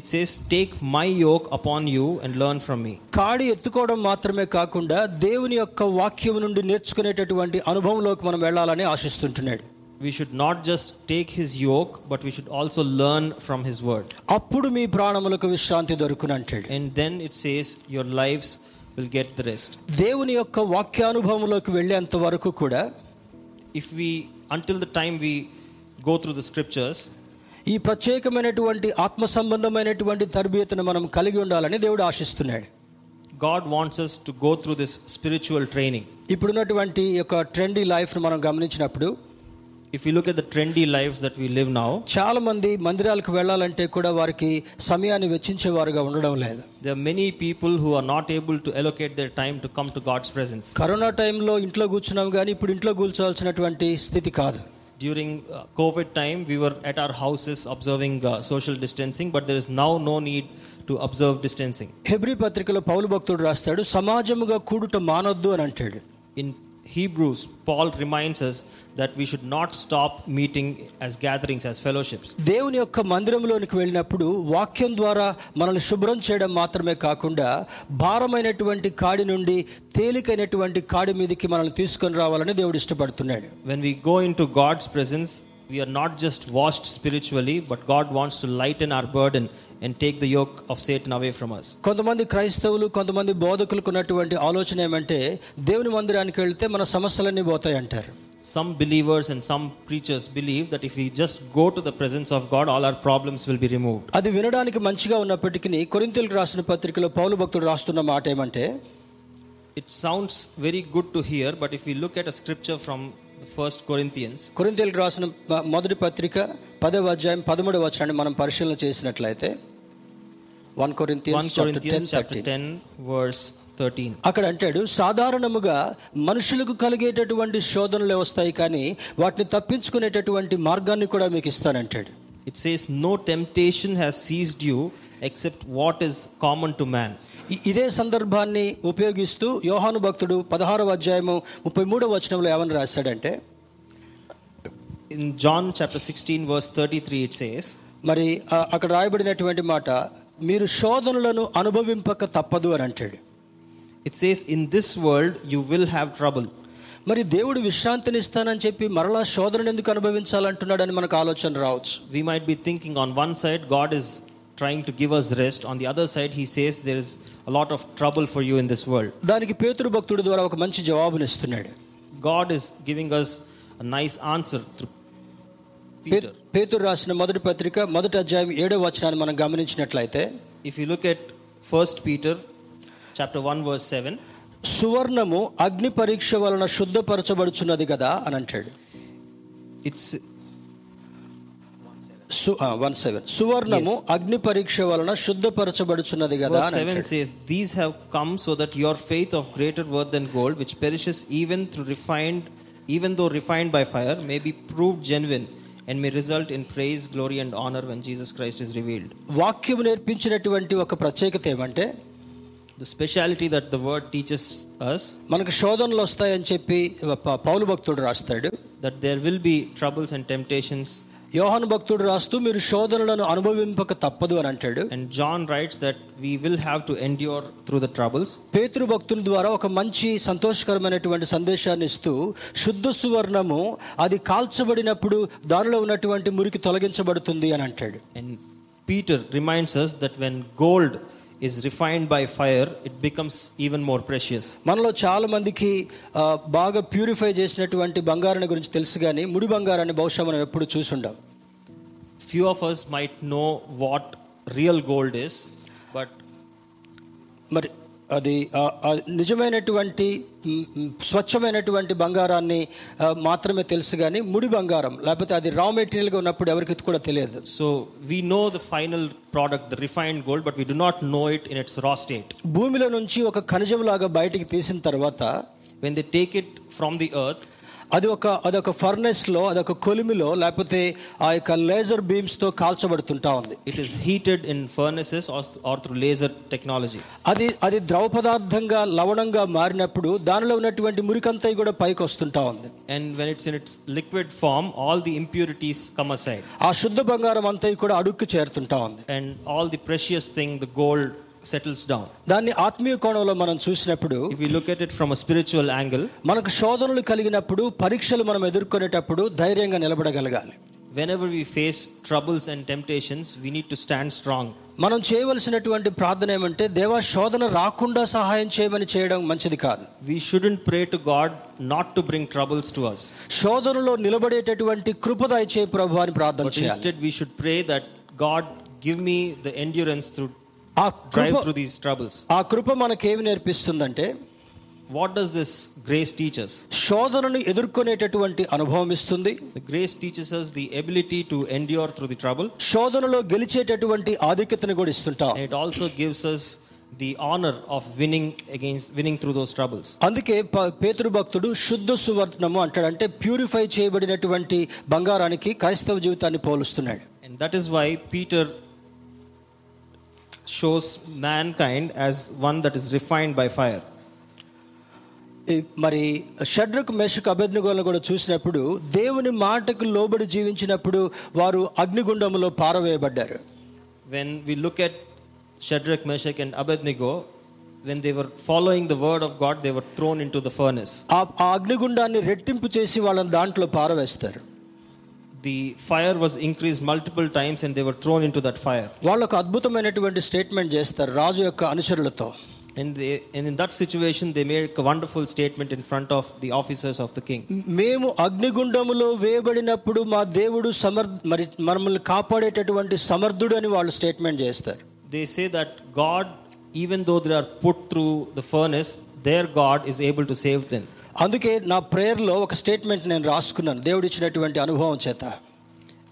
It says, "Take my yoke upon you and learn from me." కాడి ఎత్తుకోవడం మాత్రమే కాకుండా దేవుని యొక్క వాక్యం నుండి నేర్చుకునేటటువంటి అనుభవంలోకి మనం వెళ్ళాలని ఆశిస్తుంటున్నాడు We should not just take his yoke, but we should also learn from his word. అప్పుడు మీ ప్రాణములకు విశ్రాంతి దొరుకును అంటాడు And then it says, Your lives will get the rest. దేవుని యొక్క వాక్యానుభవంలోకి వెళ్ళేంత వరకు కూడా If we, until the time we go through the scriptures, ఈ ప్రత్యేకమైనటువంటి ఆత్మ సంబంధమైనటువంటి తరబియతను మనం కలిగి ఉండాలని దేవుడు ఆశిస్తున్నాడు. God wants us to go through this spiritual training ఇప్పుడు ఉన్నటువంటి యొక్క ట్రెండీ లైఫ్ను మనం గమనించినప్పుడు if you look at the trendy life that we live now చాలా మంది మందిరాలకు వెళ్ళాలంటే కూడా వారికి సమయాన్ని వెచ్చించేవారుగా ఉండడం లేదు. They are many people who are not able to allocate their time to come to God's presence corona టైంలో ఇంట్లో కూర్చున్నాం కానీ ఇప్పుడు ఇంట్లో కూర్చోవాల్సినటువంటి స్థితి కాదు. During uh, COVID time, we were at our houses observing uh, social distancing, but there is now no need to observe distancing. హెబ్రి పత్రికలో పౌలు భక్తుడు రాస్తాడు సమాజముగా కూడుట మానొద్దు అని అంటాడు In Hebrews, Paul reminds us that we should not stop meeting as gatherings, as fellowships. దేవుని యొక్క మందిరంలోనికి వెళ్ళినప్పుడు వాక్యం ద్వారా మనల్ని శుభ్రం చేయడం మాత్రమే కాకుండా భారమైనటువంటి కాడి నుండి తేలికైనటువంటి కాడి మీదకి మనల్ని తీసుకొని రావాలని దేవుడు ఇష్టపడుతున్నాడు When we go into God's presence, we are not just washed spiritually, but God wants to lighten our burden and take the yoke of Satan away from us. కొంతమంది క్రైస్తవులు కొంతమంది బోధకులకు ఉన్నటువంటి ఆలోచన ఏమంటే దేవుని మందిరానికి వెళ్తే మన సమస్యలన్నీ పోతాయి అంటారు Some believers and some preachers believe that if we just go to the presence of God, all our problems will be removed. అది వినడానికి మంచిగా ఉన్నప్పటికీ కొరింతలకు రాసిన పత్రికలో పౌలు భక్తుడు రాస్తున్న మాట ఏమంటే It sounds very good to hear, but if we look at a scripture from the first Corinthians, కొరింతలకు రాసిన మ- మొదటి పత్రిక పదవ అధ్యాయం పదమూడవ వచనాన్ని మనం పరిశీలన చేసినట్లయితే one 1 Corinthians Corinthians chapter 10, verse thirteen అక్కడ అంటాడు సాధారణముగా మనుషులకు కలిగేటటువంటి శోధనలే వస్తాయి కానీ వాటిని తప్పించుకునేటటువంటి మార్గాన్ని కూడా మీకు ఇస్తానంటాడు. It says no temptation has seized you except what is common to man ఇదే సందర్భాన్ని ఉపయోగిస్తూ యోహాను భక్తుడు పదహారవ అధ్యాయము ముప్పై మూడవ వచనంలో ఏమని రాశాడంటే in John chapter sixteen verse thirty three it says మరి అక్కడ రాయబడినటువంటి మాట మీరు శోధనలను అనుభవింపక తప్పదు అని అంటాడు. It says, In this world you will have trouble. మరి దేవుడు విశ్రాంతిని ఇస్తానని చెప్పి మరలా శోధనను ఎందుకు అనుభవించాలంటున్నాడని మనకు ఆలోచన రావచ్చు We might be thinking on one side, God is trying to give us rest. On the other side, He says there is a lot of trouble for you in this world. దానికి పేతురు భక్తుడి ద్వారా ఒక మంచి జవాబునిస్తున్నాడు God is giving us a nice answer through pay- Peter. పేతురు రాసిన మొదటి పత్రిక మొదటి అధ్యాయం ఏడవ వచనాన్ని మనం గమనించినట్లయితే If you look at First Peter chapter one verse seven సువర్ణము అగ్ని పరీక్ష వలన శుద్ధపరచబడుచున్నది కదా అని అంటాడు. ఇట్స్ వన్ సెవెన్ సువర్ణము అగ్ని పరీక్ష వలన శుద్ధపరచబడుచున్నది కదా seven says these have come so that your faith of greater worth than gold which perishes even through refined even though refined by fire may be prove genuine and may result in praise glory and honour when Jesus Christ is revealed వాక్యం నేర్పించినటువంటి ఒక ప్రత్యేకత ఏమంటే the speciality that the word teaches us మనకు శోధనలు వస్తాయని చెప్పి పౌలు భక్తుడు రాస్తాడు. That there will be troubles and temptations యోహాన్ భక్తుడు రాస్తూ మీరు శోధనలను అనుభవింపక తప్పదు అని అంటాడు. And John writes that we will have to endure through the troubles పేతృ భక్తుని ద్వారా ఒక మంచి సంతోషకరమైనటువంటి సందేశాన్ని ఇస్తూ శుద్ధ సువర్ణము అది కాల్చబడినప్పుడు దానిలో ఉన్నటువంటి మురికి తొలగించబడుతుంది అని అంటాడు. And Peter reminds us that when gold is refined by fire, it becomes even more precious. మనలో చాలా మందికి ఆ, బాగా ప్యూరిఫై చేసినటువంటి బంగారాన్ని గురించి తెలుసు కానీ ముడి బంగారాన్ని బహుశా మనం ఎప్పుడు చూసుండం Few of us might know what real gold is, but మరి అది ఆ, ఆ నిజమైనటువంటి మ్, మ్, స్వచ్ఛమైనటువంటి బంగారాన్ని ఆ, మాత్రమే తెలుసు కానీ ముడి బంగారం లేకపోతే అది రా మెటీరియల్గా ఉన్నప్పుడు ఎవరికి కూడా తెలియదు so we know the final product, the refined gold, but we do not know it in its raw state. భూమిలో నుంచి ఒక ఖనిజం లాగా బయటికి తీసిన తర్వాత When they take it from the earth, అది ఒక అదొక ఫర్నెస్లో అదొక కొలిమిలో లేకపోతే ఆ యొక్క లేజర్ బీమ్స్తో కాల్చబడుతుంటా ఉంది. It is heated in furnaces or through laser technology అది అది ద్రవ పదార్థంగా లవణంగా మారినప్పుడు దానిలో ఉన్నటువంటి మురికంతా కూడా పైకి వస్తుంటా ఉంది. And when it's in its liquid form all the impurities come aside ఆ శుద్ధ బంగారం అంతా కూడా అడుక్కు చేరుతుంటా ఉంది. And all the precious thing the gold settles down దాన్ని ఆత్మీయ కోణంలో మనం చూసినప్పుడు if you look at it from a spiritual angle మనకు శోధనలు కలిగినప్పుడు పరీక్షలు మనం ఎదుర్కొనేటప్పుడు ధైర్యంగా నిలబడగలగాలి. Whenever we face troubles and temptations we need to stand strong మనం చేయవలసినటువంటి ప్రార్థన ఏమంటే దేవా శోధన రాకుండా సహాయం చేయమని చేయడం మంచిది కాదు. We shouldn't pray to God not to bring troubles to us శోధనలో నిలబడేటటువంటి కృప చే ప్రభు అని ప్రార్థన చేయాలి. Instead we should pray that God give me the endurance through ఆ కృప త్రూ దీస్ ట్రబుల్స్ ఆ కృప మనకేమి నేర్పిస్తుందంటే what does this grace teaches శోధనను ఎదుర్కొనేటటువంటి అనుభవం ఇస్తుంది. Grace teaches the ability to endure through the trouble శోధనలో గెలిచేటటువంటి ఆధిక్యతను కూడా ఇస్తుంటాం. It also gives us the honour of winning against winning through those troubles అందుకే పేతృ భక్తుడు శుద్ధ సువర్ణము అంటాడు. అంటే ప్యూరిఫై చేయబడినటువంటి బంగారానికి క్రైస్తవ జీవితాన్ని పోలుస్తున్నాడు. And that is why Peter shows mankind as one that is refined by fire మరి షడ్రక్ మెషక్ అభ్యర్థులను కూడా చూసినప్పుడు దేవుని మాటకు లోబడి జీవించినప్పుడు వారు అగ్నిగుండంలో పారవేయబడ్డారు. When we look at Shadrach Meshach and Abednego when they were following the word of God they were thrown into the furnace ఆ అగ్నిగుండాన్ని రెట్టింపు చేసి వాళ్ళని దాంట్లో పారవేస్తారు. The fire was increased multiple times and they were thrown into that fire. వాళ్ళకు అద్భుతమైనటువంటి statement చేస్తారు రాజు యొక్క అనుచరులతో And, they, and in that situation, they made a wonderful statement in front of the officers of the king. మేము అగ్నిగుండములో వేయబడినప్పుడు మా దేవుడు సమర్ మరి మనల్ని కాపాడేటటువంటి సమర్థుడు అని వాళ్ళు స్టేట్మెంట్ చేస్తారు They say that God, even though they are put through the furnace, their God is able to save them. అందుకే నా ప్రేయర్లో ఒక స్టేట్మెంట్ నేను రాసుకున్నాను. దేవుడు ఇచ్చినటువంటి అనుభవం చేత.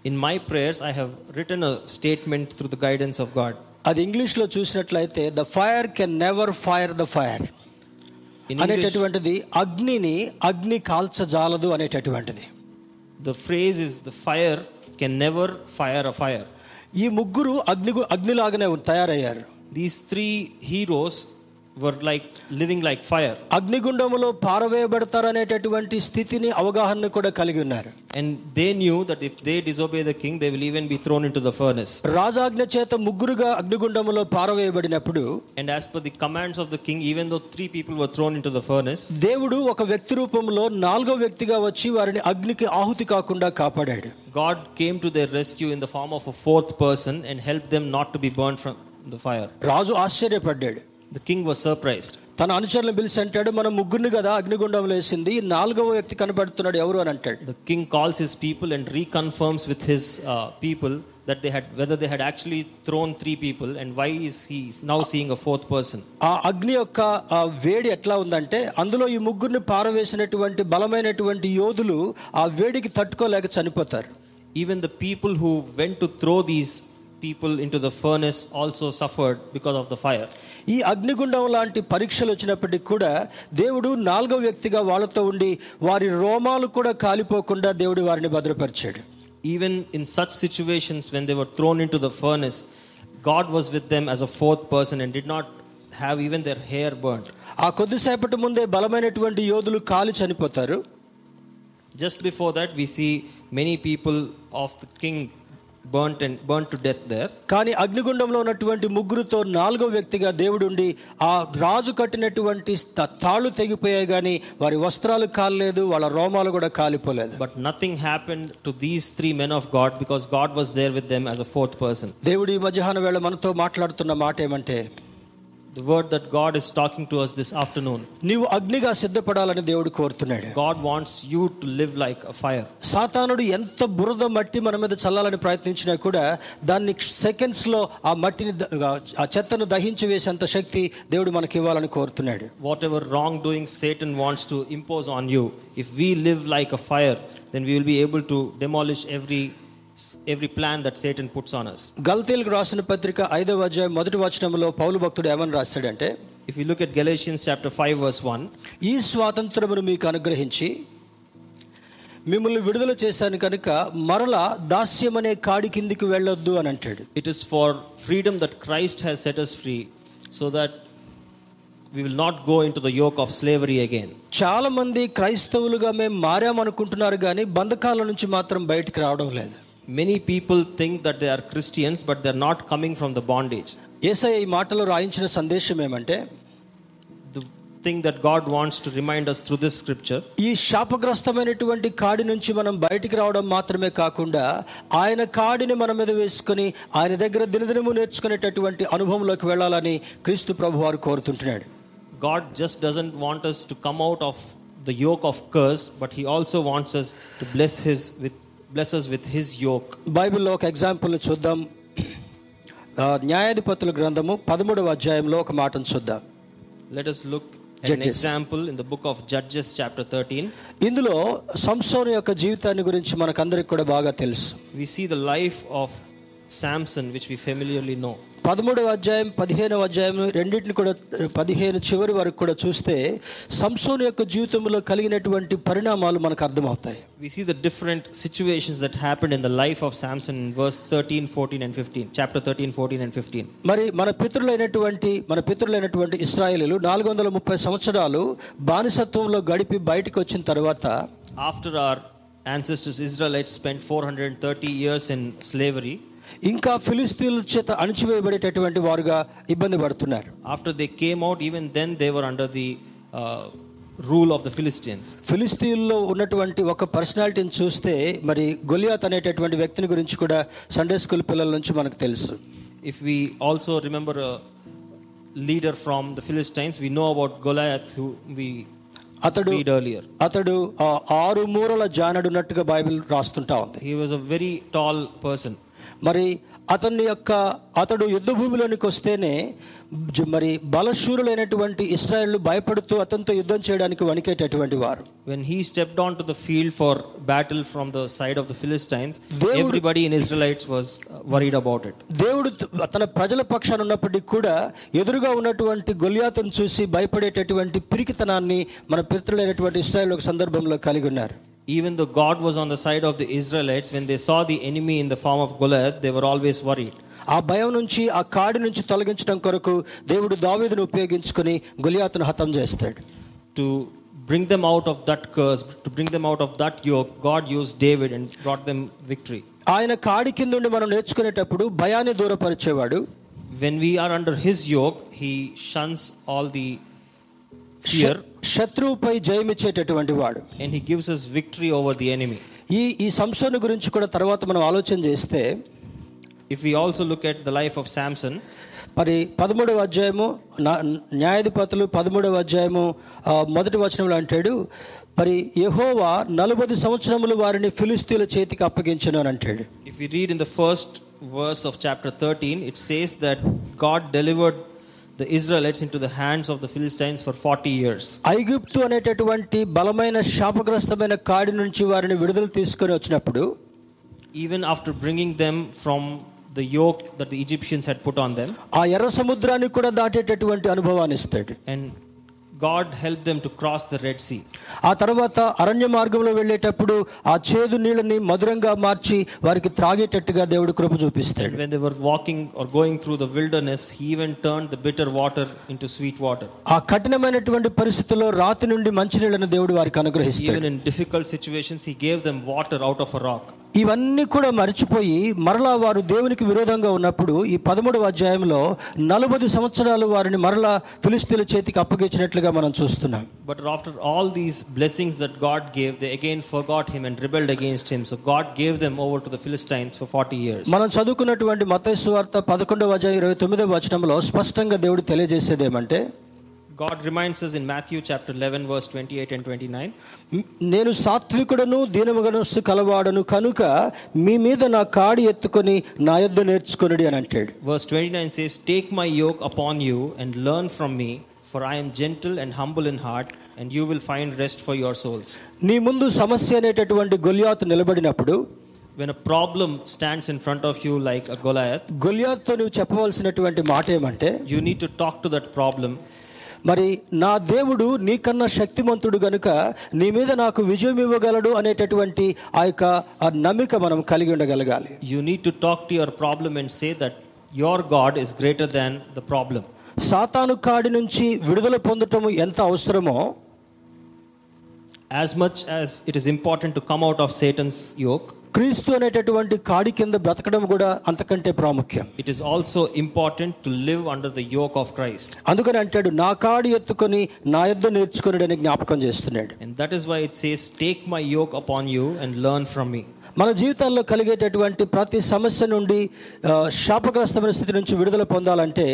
In my prayers I have return a statement through the guidance of God అది ఇంగ్లీష్లో చూసినట్లయితే the fire can never fire the fire అనేటటువంటిది అగ్నిని అగ్ని కాల్చజాలదు అనేటటువంటిది. The phrase is the fire can never fire a fire ఈ ముగ్గురు అగ్ని అగ్నిలాగానే తయారయ్యారు. These three heroes were like living like fire. అగ్నిగుండములో పారవేయబడతారనేటటువంటి స్థితిని అవగాహన కూడా కలిగి ఉన్నారు And they knew that if they disobey the king, they will even be thrown into the furnace. రాజాజ్ఞ చేత ముగ్గురుగా అగ్నిగుండములో పారవేయబడినప్పుడు And as per the commands of the king, even though three people were thrown into the furnace, దేవుడు ఒక వ్యక్తి రూపంలో నాలుగో వ్యక్తిగా వచ్చి వారిని అగ్నికి ఆహుతి కాకుండా కాపాడాడు God came to their rescue in the form of a fourth person and helped them not to be burned from the fire. Raju ఆశ్చర్యపడ్డాడు The king was surprised. తన అనుచరులను పిలిచి అంటాడు మనం ముగ్గురిని కదా అగ్నిగుండంలో వేసింది ఈ నాలుగవ వ్యక్తి కనబడుతున్నాడు ఎవరు అని అంటాడు The king calls his people and reconfirms with his uh, people that they had whether they had actually thrown three people and why is he now seeing a fourth person. ఆ అగ్ని యొక్క ఆ వేడి ఎట్లా ఉందంటే అందులో ఈ ముగ్గురిని పారవేసినటువంటి బలమైనటువంటి యోధులు ఆ వేడికి తట్టుకోలేక చనిపోతారు Even the people who went to throw these people into the furnace also suffered because of the fire. ఈ అగ్నిగుండం లాంటి పరీక్షలు వచ్చినప్పటికీ కూడా దేవుడు నాలుగో వ్యక్తిగా వాళ్ళతో ఉండి వారి రోమాలు కూడా కాలిపోకుండా దేవుడు వారిని భద్రపరిచాడు Even in such situations when they were thrown into the furnace, God was with them as a fourth person and did not have even their hair burnt. ఆ కొద్దిసేపటి ముందే బలమైనటువంటి యోధులు కాలి చనిపోతారు Just before that, we see many people of the king burn and burn to death there కానీ అగ్నిగుండంలో ఉన్నటువంటి ముగ్గురుతో నాలుగో వ్యక్తిగా దేవుడు ఉండి ఆ రాజు కట్టినటువంటి తాళ్ళు తెగిపోయాయి కానీ వారి వస్త్రాలు కాలలేదు వాళ్ళ రోమాలు కూడా కాలిపోలేదు. But nothing happen to these three men of God because God was there with them as a fourth person దేవుడు ఈ మధ్యాహ్నం వేళ మనతో మాట్లాడుతున్న మాట ఏమంటే The word that God is talking to us this afternoon. నీవు అగ్నిగా సిద్ధపడాలని దేవుడు కోరుతున్నాడు God wants you to live like a fire. సాతానుడు ఎంత బురద మట్టి మన మీద చల్లాలని ప్రయత్నించినా కూడా దాన్ని సెకండ్స్ లో ఆ మట్టిని ద- ఆ చెత్తను దహించి వేసేంత శక్తి దేవుడు మనకి ఇవ్వాలని కోరుతున్నాడు Whatever wrongdoing Satan wants to impose on you, if we live like a fire, then we will be able to demolish every every plan that Satan puts on us గల్తీలకు రాసిన పత్రిక ఐదవ అధ్యాయం మొదటి వచనంలో పౌలు భక్తుడు ఏమని రాశాడంటే if you look at Galatians chapter five verse one ఈ స్వాతంత్రమును మీకు అనుగ్రహించి మిమ్మల్ని విడుదల చేశాను కనుక మరల దాస్యం అనే కాడి కిందికి వెళ్ళొద్దు అని అంటాడు. It is for freedom that Christ has set us free so that we will not go into the yoke of slavery again చాలా మంది క్రైస్తవులుగా మేము మారామనుకుంటున్నారు కానీ బంధకాల నుంచి మాత్రం బయటికి రావడం లేదు. Many people think that they are Christians but they're not coming from the bondage. ఏసఐ ఈ మాటలో రాయించిన సందేశం ఏమంటే The thing that God wants to remind us through this scripture ఈ శాపగ్రస్తమైనటువంటి కాడి నుంచి మనం బయటికి రావడం మాత్రమే కాకుండా ఆయన కాడిని మన మీద వేసుకొని ఆయన దగ్గర దినదినము నేర్చుకునేటటువంటి అనుభవంలోకి వెళ్ళాలని క్రీస్తు ప్రభు వారు కోరుతుంటున్నాడు God just doesn't want us to come out of the yoke of curse, but He also wants us to bless His with bless us with His yoke. బైబిల్లో ఒక ఎగ్జాంపుల్ని చూద్దాం ఆ, న్యాయాధిపతుల గ్రంథము పదమూడవ అధ్యాయంలో ఒక మాటను చూద్దాం Let us look an Judges. example in the book of Judges, chapter 13. ఇందులో సంసోను యొక్క జీవితాన్ని గురించి మనకందరికి కూడా బాగా తెలుసు We see the life of Samson, which we familiarly know. పదమూడవ అధ్యాయం పదిహేనవ అధ్యాయం రెండింటిని కూడా పదిహేను చివరి వరకు కూడా చూస్తే సంసోను యొక్క జీవితంలో కలిగినటువంటి పరిణామాలు మనకు అర్థమవుతాయి We see the different situations that happened in the life of Samson in verse 13, 14, and 15. Chapter 13, 14, and 15. మరి మన పితరులైనటువంటి మన పితరులైనటువంటి వందల ముప్పై సంవత్సరాలు బానిసత్వంలో గడిపి బయటకు వచ్చిన తర్వాత After our ancestors Israelites spent 430 years in slavery, ఇంకా ఫిలిస్తీన్ల చేత అణిచివేయబడేటటువంటి వారుగా ఇబ్బంది పడుతున్నారు. After they came out even then they were under the rule of the Philistines ఫిలిస్తీన్లో ఉన్నటువంటి ఒక పర్సనాలిటీని చూస్తే మరి గొలియాత్ అనేటటువంటి వ్యక్తిని గురించి కూడా సండే స్కూల్ పిల్లల నుంచి మనకు తెలుసు. If we also remember leader from the Philistines we know about Goliath who we అతడు అతడు ఆరు మూరల జానడు ఉన్నట్టుగా బైబిల్ రాస్తుంటా ఉంది. He was a very tall person మరి అతని యొక్క అతడు యుద్ధ భూమిలోనికి వస్తేనే మరి బలశూరులైనటువంటి ఇస్రాయేళ్ళు భయపడుతూ అతనితో యుద్ధం చేయడానికి వణికేటటువంటి వారు When he stepped onto the field for battle from the side of the Philistines, everybody in Israelites was worried about it. దేవుడు తన ప్రజల పక్షాన ఉన్నప్పటికీ కూడా ఎదురుగా ఉన్నటువంటి గొలియాతును చూసి భయపడేటటువంటి పిరికితనాన్ని మన పితృలైనటువంటి ఇస్రాయేల్ ఒక సందర్భంలో కలిగి ఉన్నారు Even though God was on the side of the Israelites, when they saw the enemy in the form of Goliath, they were always worried. ఆ భయం నుంచి ఆ కాడి నుంచి తొలగించడం కొరకు దేవుడు దావీదును ఉపయోగించుకుని గొలియాతును హతం చేస్తాడు To bring them out of that curse, to bring them out of that yoke, God used David and brought them victory. ఆయన కాడి కింద ఉండి మనం నేర్చుకునేటప్పుడు భయాన్ని దూరపరిచేవాడు When we are under his yoke, he shuns all the fear. శత్రువుపై జయమిచ్చేటటువంటి వాడు. And he gives us victory over the enemy. ఈ ఈ సంసోను గురించి కూడా తర్వాత మనం ఆలోచన చేస్తే if we also look at the life of Samson మరి పదమూడవ అధ్యాయము న్యాయాధిపతులు పదమూడవ అధ్యాయము మొదటి వచనంలో అంటాడు మరి యహోవా నలభై సంవత్సరములు వారిని ఫిలిస్తీల చేతికి అప్పగించను అని అంటాడు. If you read in the first verse of chapter thirteen it says that God delivered the Israelites into the hands of the Philistines for 40 years. ఐగుప్తు అనేటటువంటి బలమైన శాపగ్రస్తమైన కాడి నుంచి వారిని విడుదల తీసుకొని వచ్చినప్పుడు Even after bringing them from the yoke that the Egyptians had put on them, ఆ ఎర్ర సముద్రాన్ని కూడా దాటేటటువంటి అనుభవాన్ని ఇస్తాడు and God help them to cross the Red Sea ఆ తర్వాత అరణ్య మార్గంలో వెళ్ళేటప్పుడు ఆ చేదు నీళ్ళని మధురంగా మార్చి వారికి త్రాగేటట్టుగా దేవుడు కృప చూపిస్తాడు. When they were walking or going through the wilderness he even turn the bitter water into sweet water ఆ కఠినమైనటువంటి పరిస్థితుల్లో రాతి నుండి మంచి నీళ్ళని దేవుడు వారికి అనుగ్రహిస్తాడు. Even in difficult situations he gave them water out of a rock ఇవన్నీ కూడా మర్చిపోయి మరలా వారు దేవునికి విరోధంగా ఉన్నప్పుడు ఈ పదమూడవ అధ్యాయంలో నలభై సంవత్సరాలు వారిని మరలా ఫిలిస్తీన్ల చేతికి అప్పగించినట్లుగా మనం చూస్తున్నాం. But after all these blessings that God gave they again forgot him and rebelled against him so God gave them over to the Philistines for forty years మనం చదువుకున్నటువంటి మత్తయి వార్త 11వ అధ్యాయం ఇరవై తొమ్మిదవ వచనంలో స్పష్టంగా దేవుడు తెలియజేసేది ఏమంటే God reminds us in Matthew chapter 11, verse 28 and 29. నేను సాత్వికుడను దీనమగనస్సు కలవాడను కనుక మీ మీద నా కాడి ఎత్తుకొని నా యొద్ద నేర్చుకొనుడి అని అంటాడు Verse 29 says, Take my yoke upon you and learn from me, for I am gentle and humble in heart, and you will find rest for your souls. నీ ముందు సమస్య అనేటటువంటి గొలియాతు నిలబడినప్పుడు When a problem stands in front of you like a Goliath, గొలియాత్తో నువ్వు చెప్పవలసినటువంటి మాట ఏమంటే you need to talk to that problem మరి నా దేవుడు నీకన్నా శక్తిమంతుడు గనుక నీ మీద నాకు విజయం ఇవ్వగలడు అనేటటువంటి ఆ యొక్క నమ్మిక మనం కలిగి ఉండగలగాలి. You need to talk to your problem and say that your God is greater than the problem సాతాను కాడి నుంచి విడుదల పొందటం ఎంత అవసరమో as much as it is important to come out of Satan's yoke క్రీస్తు అనేటటువంటి కాడి కింద బ్రతకడం కూడా అంతకంటే ప్రాముఖ్యం. It is also important to live under the yoke of Christ అందుకని అంటాడు నా కాడి ఎత్తుకొని నా యొద్ద అని జ్ఞాపకం చేస్తున్నాడు. And that is why it says take my yoke upon you and learn from me మన జీవితాల్లో కలిగేటటువంటి ప్రతి సమస్య నుండి శాపగ్రస్తమైన స్థితి నుంచి విడుదల పొందాలంటే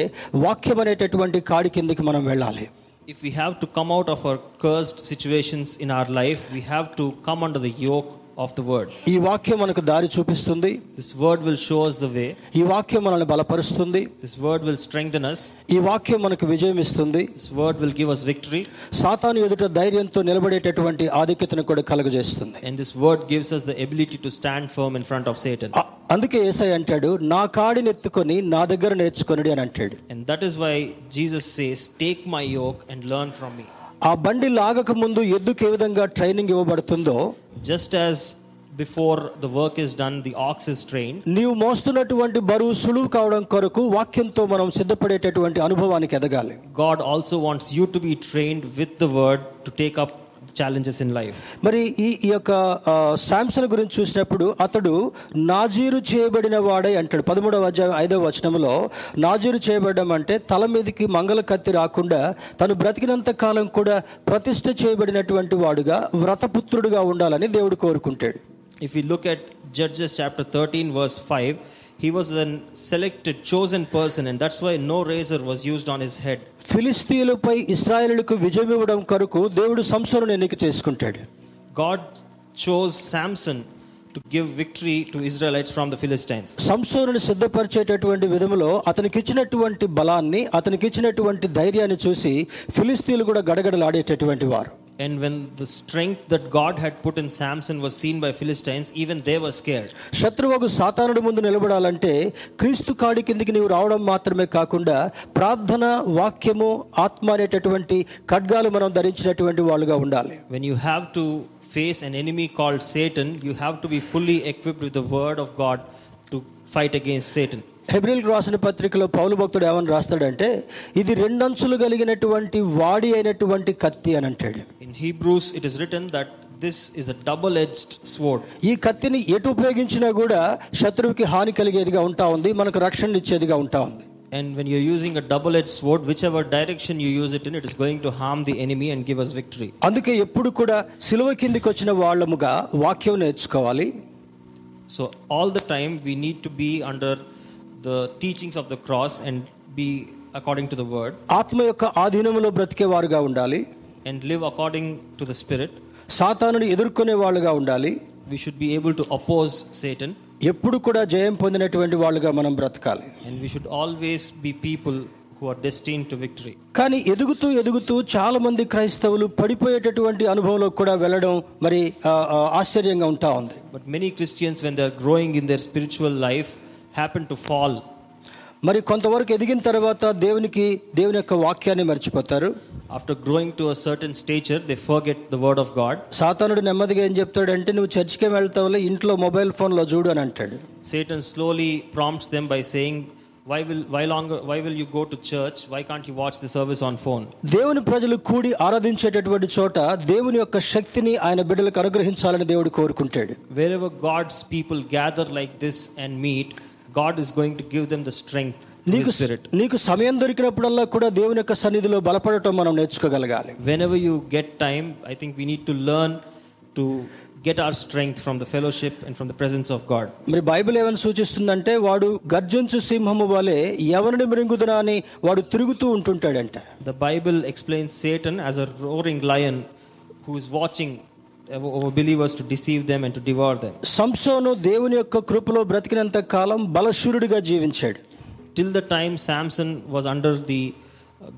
వాక్యం అనేటటువంటి కాడి కిందకి మనం వెళ్ళాలి. If we have to come out of our cursed situations in our life we have to come under the yoke of the word. ఈ వాక్యం మనకు దారి చూపిస్తుంది This word will show us the way. ఈ వాక్యం మనల్ని బలపరుస్తుంది This word will strengthen us. ఈ వాక్యం మనకు విజయం ఇస్తుంది This word will give us victory. సాతాను ఎదుట ధైర్యంతో నిలబడేటటువంటి ఆధిక్యతను కూడా కలుగజేస్తుంది And this word gives us the ability to stand firm in front of Satan. అ- అందుకే ఏసై అంటాడు నా కాడిని ఎత్తుకొని నా దగ్గర నేర్చుకొనుడి అని అంటాడు And that is why Jesus says, Take my yoke and learn from me. ఆ బండి లాగక ముందు ఎద్దుకు ఏ విధంగా training ఇవ్వబడుతుందో Just as before the work is done, the ox is trained. నీవు మోస్తున్నటువంటి బరువు సులువు కావడం కొరకు వాక్యంతో మనం సిద్ధపడేటటువంటి అనుభవానికి ఎదగాలి God also wants you to be trained with the word to take up challenges in life. మరి ఈ ఈ యొక్క శాంసన్ గురించి చూసినప్పుడు అతడు నాజీరు చేయబడిన వాడే అంటాడు పదమూడవ అధ్యాయం ఐదవ వచనంలో నాజీరు చేయబడడం అంటే తల మీదకి మంగళ కత్తి రాకుండా తను బ్రతికినంత కాలం కూడా ప్రతిష్ఠ చేయబడినటువంటి వాడుగా వ్రతపుత్రుడుగా ఉండాలని దేవుడు కోరుకుంటాడు If we look at Judges chapter 13, verse 5, he was a selected, chosen person, and that's why no razor was used on his head. ఫిలిస్తీయులపై ఇస్రాయేలులకు విజయం ఇవ్వడం కొరకు దేవుడు సంసోను ఎన్నిక చేసుకుంటాడు God chose Samson to give victory to Israelites from the Philistines. సంసోనుని సిద్ధపరిచేటటువంటి విధములో అతనికి ఇచ్చినటువంటి బలాన్ని అతనికి ఇచ్చినటువంటి ధైర్యాన్ని చూసి ఫిలిస్తీన్లు కూడా గడగడలాడేటటువంటి వారు And when the strength that God had put in Samson was seen by Philistines, even they were scared. శత్రువుకు సాతానుడి ముందు నిలబడాలంటే క్రీస్తు కాడి కిందికి నీవు రావడం మాత్రమే కాకుండా ప్రార్థన వాక్యము ఆత్మ అనేటటువంటి ఖడ్గాలు మనం ధరించినటువంటి వాళ్ళుగా ఉండాలి When you have to face an enemy called Satan, you have to be fully equipped with the word of God to fight against Satan. హెబ్రిల్ రాసిన పత్రికలో పౌలు భక్తుడు ఏమని రాస్తాడంటే ఇది రెండంచులు కలిగినటువంటి వాడి అయినటువంటి కత్తి అని అంటాడు. In Hebrews it is written that this is a double edged sword ఈ కత్తిని ఎటు ఉపయోగించినా కూడా శత్రువుకి హాని కలిగేదిగా ఉంటా ఉంది మనకు రక్షణ ఇచ్చేదిగా ఉంటా ఉంది. And when you using a double edge sword whichever direction you use it in it is going to harm the enemy and give us victory అందుకే ఎప్పుడు కూడా సిలువ కిందికి వచ్చిన వాళ్ళముగా వాక్యం నేర్చుకోవాలి. So all the time we need to be under the teachings of the cross and be according to the word ఆత్మ యొక్క ఆధీనంలో బ్రతికే వారుగా ఉండాలి and live according to the spirit. సాతానుని ఎదుర్కొనే వాళ్ళుగా ఉండాలి We should be able to oppose Satan ఎప్పుడు కూడా జయం పొందినటువంటి వాళ్ళుగా మనం బ్రతకాలి and we should always be people who are destined to victory. కానీ ఎదుగుతూ ఎదుగుతూ చాలా మంది క్రైస్తవులు పడిపోయేటటువంటి అనుభవంలో కూడా వెళ్ళడం మరి ఆశ్చర్యంగా ఉంటా ఉంది But many Christians, when they are growing in their spiritual life, happen to fall. మరి కొంతవరకు ఎదిగిన తర్వాత దేవునికి దేవుని యొక్క వాక్యాన్ని మర్చిపోతారు After growing to a certain stature, they forget the word of God. సాతానుడు నెమ్మదిగా ఏం చెప్తాడంటే నువ్వు చర్చికే వెళ్తావులే ఇంట్లో మొబైల్ ఫోన్లో చూడు అని అంటాడు Satan slowly prompts them by saying, why will, why, longer, why will you go to church? Why can't you watch the service on phone? దేవుని ప్రజలు కూడి ఆరాధించేటటువంటి చోట దేవుని యొక్క శక్తిని ఆయన బిడ్డలకు అనుగ్రహించాలని దేవుడు కోరుకుంటాడు Wherever God's people gather like this and meet, God God is going to give them the strength నీకు నీకు సమయం దొరికినప్పుడల్లా కూడా దేవుని యొక్క సన్నిధిలో బలపడటం మనం నేర్చుకోగలగాలి. Whenever you get time I think we need to learn to get our strength from the fellowship and from the presence of God మరి బైబిల్ ఏమని సూచిస్తుందంటే వాడు గర్జించు సింహము వలె ఎవరిని మృంగుదునా అని వాడు తిరుగుతూ ఉంటుంటాడంట. The Bible explain Satan as a roaring lion who is watching over believers to deceive them and to devour them. సంసోను దేవుని యొక్క కృపలో బ్రతికినంత కాలం బలశూరుడిగా జీవించాడు Till the time Samson was under the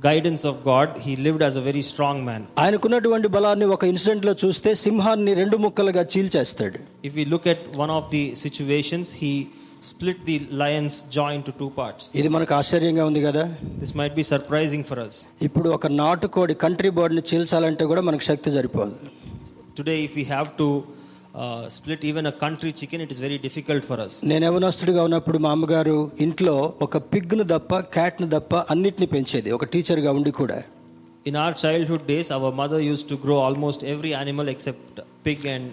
guidance of God, he lived as a very strong man. ఆయనకున్నటువంటి బలాన్ని ఒక incident లో చూస్తే సింహాన్ని రెండు ముక్కలుగా చీల్చేస్తాడు If we look at one of the situations, he split the lion's jaw into two parts. ఇది మనకు ఆశ్చర్యంగా ఉంది కదా This might be surprising for us. ఇప్పుడు ఒక నాటుకోడి కంట్రీ బోర్డ్ని చీల్చాలంటే కూడా మనకు శక్తి సరిపోదు Today, if we have to uh, split even a country chicken, it is very difficult for us. నేను యవనస్తుడిగా ఉన్నప్పుడు మా అమ్మగారు ఇంట్లో ఒక పిగ్ను తప్ప క్యాట్ను తప్ప అన్నిటిని పెంచేది ఒక టీచర్గా ఉండి కూడా In our childhood days, our mother used to grow almost every animal except pig and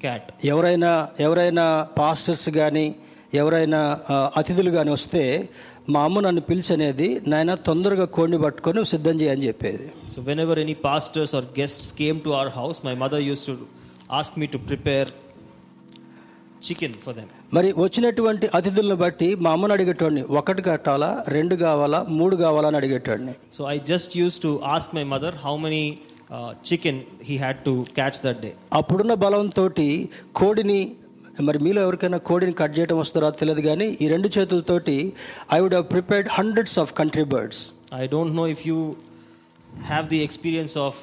cat. ఎవరైనా ఎవరైనా పాస్టర్స్ కానీ ఎవరైనా ఆ, అతిథులు కానీ వస్తే మా అమ్మ నన్ను పిలిచనేది నాయన తొందరగా కోడిని పట్టుకొని సిద్ధం చేయని చెప్పేది. So whenever any pastors or guests came to our house my mother use to ask me to prepare chicken for them మరి వచ్చినటువంటి అతిథులను బట్టి మా అమ్మను అడిగేటోడిని ఒకటి కట్టాలా? రెండు కావాలా? మూడు కావాలా? అని అడిగేటోడిని. So I just use to ask my mother how many chicken he had to catch that day అప్పుడున్న బలంతో కోడిని మరి మీలో ఎవరికైనా కోడిని కట్ చేయడం వస్తారో తెలియదు కానీ ఈ రెండు చేతులతోటి I would have prepared hundreds of country birds I don't know if you have the experience of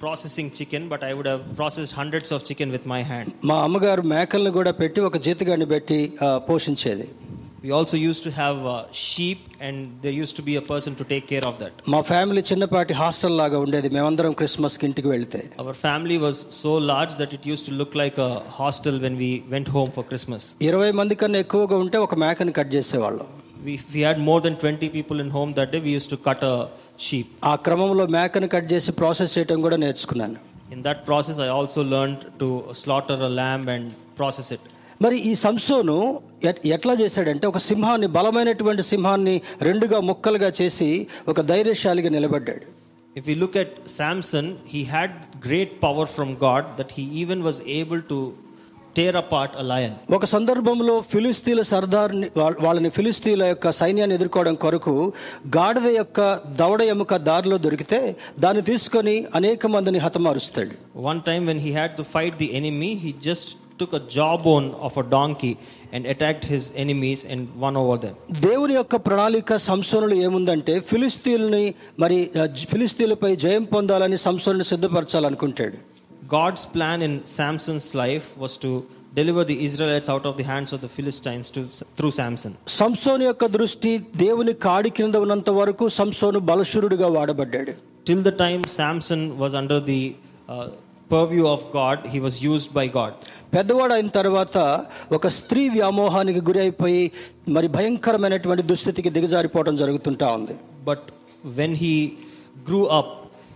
processing chicken but I would have process hundreds of chicken with my hand మా అమ్మగారు మేకలను కూడా పెట్టి ఒక జీతగాన్ని పెట్టి uh, పోషించేది. We also used to have uh, sheep, and there used to be a person to take care of that. మా ఫ్యామిలీ చిన్నపాటి హాస్టల్ లాగా ఉండేది మేమందరం క్రిస్మస్కి ఇంటికి వెళ్తే Our family was so large that it used to look like a hostel when we went home for Christmas. ఇరవై మంది కన్నా ఎక్కువగా ఉంటే ఒక మేకని కట్ చేసేవాళ్ళం We, if we had more than 20 people in home that day, we used to cut a sheep. ఆ క్రమంలో మేకని కట్ చేసి ప్రాసెస్ చేయడం కూడా నేర్చుకున్నాను In that process, I also learned to slaughter a lamb and process it. మరి ఈ సంసోను ఎట్లా చేశాడంటే ఒక సింహాన్ని బలమైనటువంటి సింహాన్ని రెండుగా ముక్కలుగా చేసి ఒక ధైర్యశాలిగా నిలబడ్డాడు. If you look at Samson he had great power from God that he even was able to tear apart a lion ఒక సందర్భంలో ఫిలిస్తీన్ల సర్దార్ని వాళ్ళని ఫిలిస్తీన్ల యొక్క సైన్యాన్ని ఎదుర్కోవడం కొరకు గాడిద యొక్క దవడ ఎముక దారిలో దొరికితే దాన్ని తీసుకొని అనేక మందిని హతమారుస్తాడు. One time when he had to fight the enemy he just took a jawbone of a donkey and attacked his enemies and won over them. దేవుని యొక్క ప్రణాళిక సంసోనులు ఏముందంటే ఫిలిస్తీన్లని మరి ఆ, జ- ఫిలిస్తీన్లపై జయం పొందాలని సంసోనుని సిద్ధపరచాలనుకుంటాడు God's plan in Samson's life was to deliver the Israelites out of the hands of the Philistines to, through Samson. సంసోను యొక్క దృష్టి దేవుని కాడి కింద ఉన్నంత వరకు సంసోను బలశూరుడిగా వాడబడ్డాడు Till the time Samson was under the uh, purview of God, he was used by God. పెద్దవాడు అయిన తర్వాత ఒక స్త్రీ వ్యామోహానికి గురి అయిపోయి మరి భయంకరమైనటువంటి దుస్థితికి దిగజారిపోవడం జరుగుతుంటా ఉంది But when he grew up,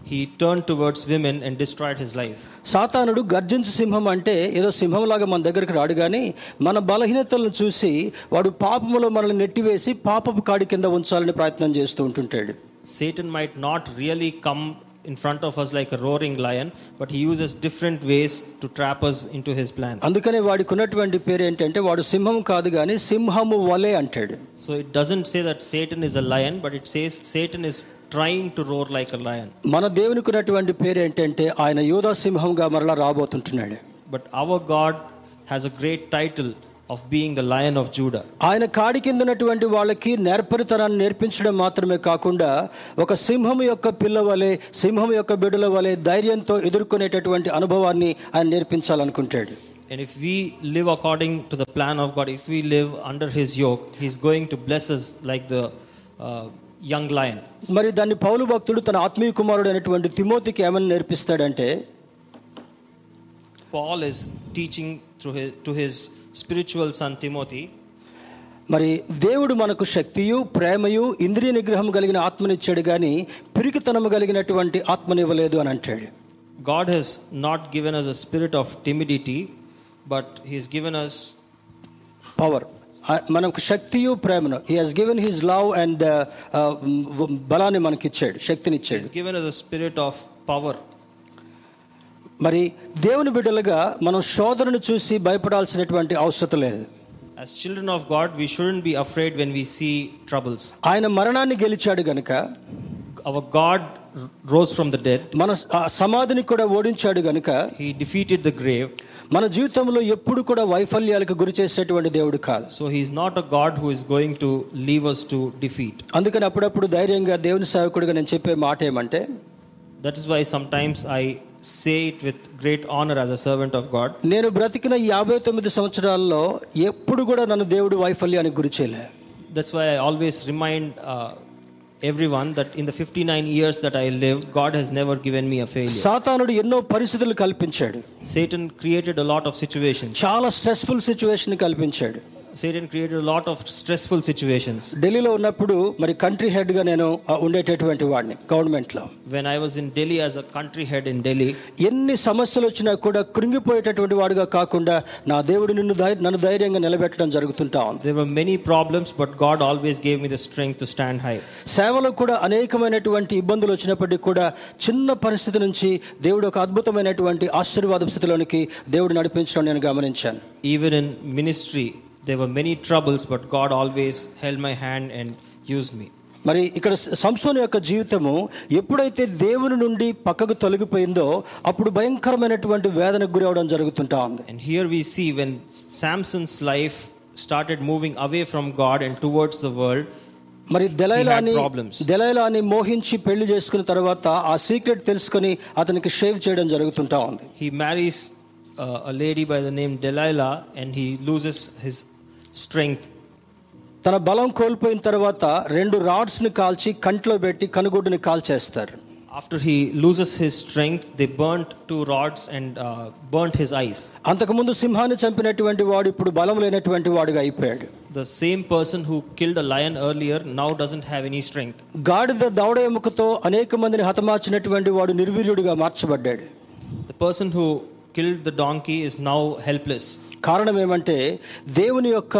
he turned towards women and destroyed his life. సాతానుడు గర్జించు సింహం అంటే ఏదో సింహంలాగా మన దగ్గరికి రాడు కానీ మన బలహీనతలను చూసి వాడు పాపములో మనల్ని నెట్టివేసి పాపపు కాడి కింద ఉంచాలని ప్రయత్నం చేస్తూ ఉంటుంటాడు Satan might not really come in front of us like a roaring lion, but he uses different ways to trap us into his plans. అందుకనే వాడికి ఉన్నటువంటి పేరు ఏంటంటే వాడు సింహం కాదు కానీ సింహము వలే అంటాడు So it doesn't say that Satan is a lion, but it says Satan is trying to roar like a lion. మన దేవునికి ఉన్నటువంటి పేరు ఏంటంటే ఆయన యోధా సింహంగా మరలా రాబోతుంటున్నాడు But our God has a great title of being the lion of Judah. ఆయన కాడి కింద ఉన్నటువంటి వాళ్ళకి నేర్పరితనాన్ని నేర్పించడం మాత్రమే కాకుండా ఒక సింహం యొక్క పిల్ల వలె సింహం యొక్క బిడ్డల వలె ధైర్యంతో ఎదుర్కొనేటటువంటి అనుభవాన్ని ఆయన నేర్పించాలనుకుంటాడు And if we live according to the plan of God, if we live under His yoke, He's going to bless us like the uh, young lion. మరి దాన్ని పౌలు భక్తుడు తన ఆత్మీయ కుమారుడు అయినటువంటి తిమోతికి ఏమని నేర్పిస్తాడంటే Paul is teaching through his, to his spiritual son Timothy మరి దేవుడు మనకు శక్తియు ప్రేమయు ఇంద్రియ నిగ్రహం కలిగిన ఆత్మనిచ్చాడు కానీ పిరికితనము కలిగినటువంటి ఆత్మనివ్వలేదు అని అంటాడు. God has not given us a spirit of timidity but he's given us power మనకు శక్తియు ప్రేమను. He has given his love and బలాన్ని మనకి ఇచ్చాడు శక్తిని ఇచ్చాడు given us a spirit of power మరి దేవుని బిడ్డలుగా మనం శోధనను చూసి భయపడాల్సినటువంటి అవసరం లేదు As children of God, we shouldn't be afraid when we see troubles. ఆయన మరణాన్ని గెలిచాడు గనుక Our God rose from the dead. మన సమాధిని కూడా ఓడించాడు గనుక He defeated the grave. మన జీవితంలో ఎప్పుడు కూడా వైఫల్యాలకు గురి చేసేటువంటి దేవుడు కాదు So He's not a God who is going to leave us to defeat. అందుకని అప్పుడప్పుడు ధైర్యంగా దేవుని సేవకుడిగా నేను చెప్పే మాట ఏమంటే That is why sometimes I say it with great honor as a servant of God. నేను బ్రతికిన యాభై తొమ్మిది సంవత్సరాల్లో ఎప్పుడు కూడా నన్ను దేవుడు వైఫల్యానికి గురి చేయలే That's why I always remind uh, everyone that in the 59 years that I lived, God has never given me a failure. సాతానుడు ఎన్నో పరిస్థితులు కల్పించాడు Satan created a lot of situations. చాలా స్ట్రెస్ఫుల్ సిచ్యువేషన్ కల్పించాడు Satan created a lot of stressful situations. ఢిల్లీలో ఉన్నప్పుడు మరి country head గా నేను ఆ, ఉండేటటువంటి వాడిని గవర్నమెంట్ లో When I was in Delhi as a country head in Delhi, ఎన్ని సమస్యలు వచ్చినా కూడా కృంగిపోయేటటువంటి వాడుగా కాకుండా నా దేవుడు నిన్ను ధై- నన్ను ధైర్యంగా నిలబెట్టడం జరుగుతుంటా ఉంది there were many problems, but God always gave me the strength to stand high. సేవలో కూడా అనేకమైనటువంటి ఇబ్బందులు వచ్చినప్పటికీ కూడా చిన్న పరిస్థితి నుంచి దేవుడు ఒక అద్భుతమైనటువంటి ఆశీర్వాద స్థితిలోనికి దేవుడు నడిపించడం నేను గమనించాను Even in ministry, there were many troubles, but God always held my hand and used me. మరి ఇక్కడ సంసోన్ యొక్క జీవితము ఎప్పుడైతే దేవుని నుండి పక్కకు తొలగిపోయిందో అప్పుడు భయంకరమైనటువంటి వేదనకు గురి అవడం జరుగుతుంటా ఉంది And here we see when Samson's life started moving away from God and towards the world, మరి దెలైలాని He had problems. దెలైలాని మోహించి పెళ్లి చేసుకున్న తర్వాత ఆ సీక్రెట్ తెలుసుకొని అతనికి షేవ్ చేయడం జరుగుతుంటా ఉంది he marries uh, a lady by the name Delilah and he loses his strength. తన బలం కోల్పోయిన తర్వాత రెండు రాడ్స్ ని కాల్చి కంట్లో పెట్టి కనుగుడ్డుని కాల్చేస్తారు After he loses his strength, they burnt two rods and uh, burnt his eyes. అంతకుముందు సింహాన్ని చంపినటువంటి వాడు ఇప్పుడు బలం లేనటువంటి వాడుగా అయిపోయాడు The same person who killed a lion earlier now doesn't have any strength. గాడిద దవడ ఎముకతో అనేక మందిని హతమార్చినటువంటి వాడు నిర్వీర్యుడిగా మార్చబడ్డాడు The person who killed the donkey is now helpless కారణం ఏమంటే దేవుని యొక్క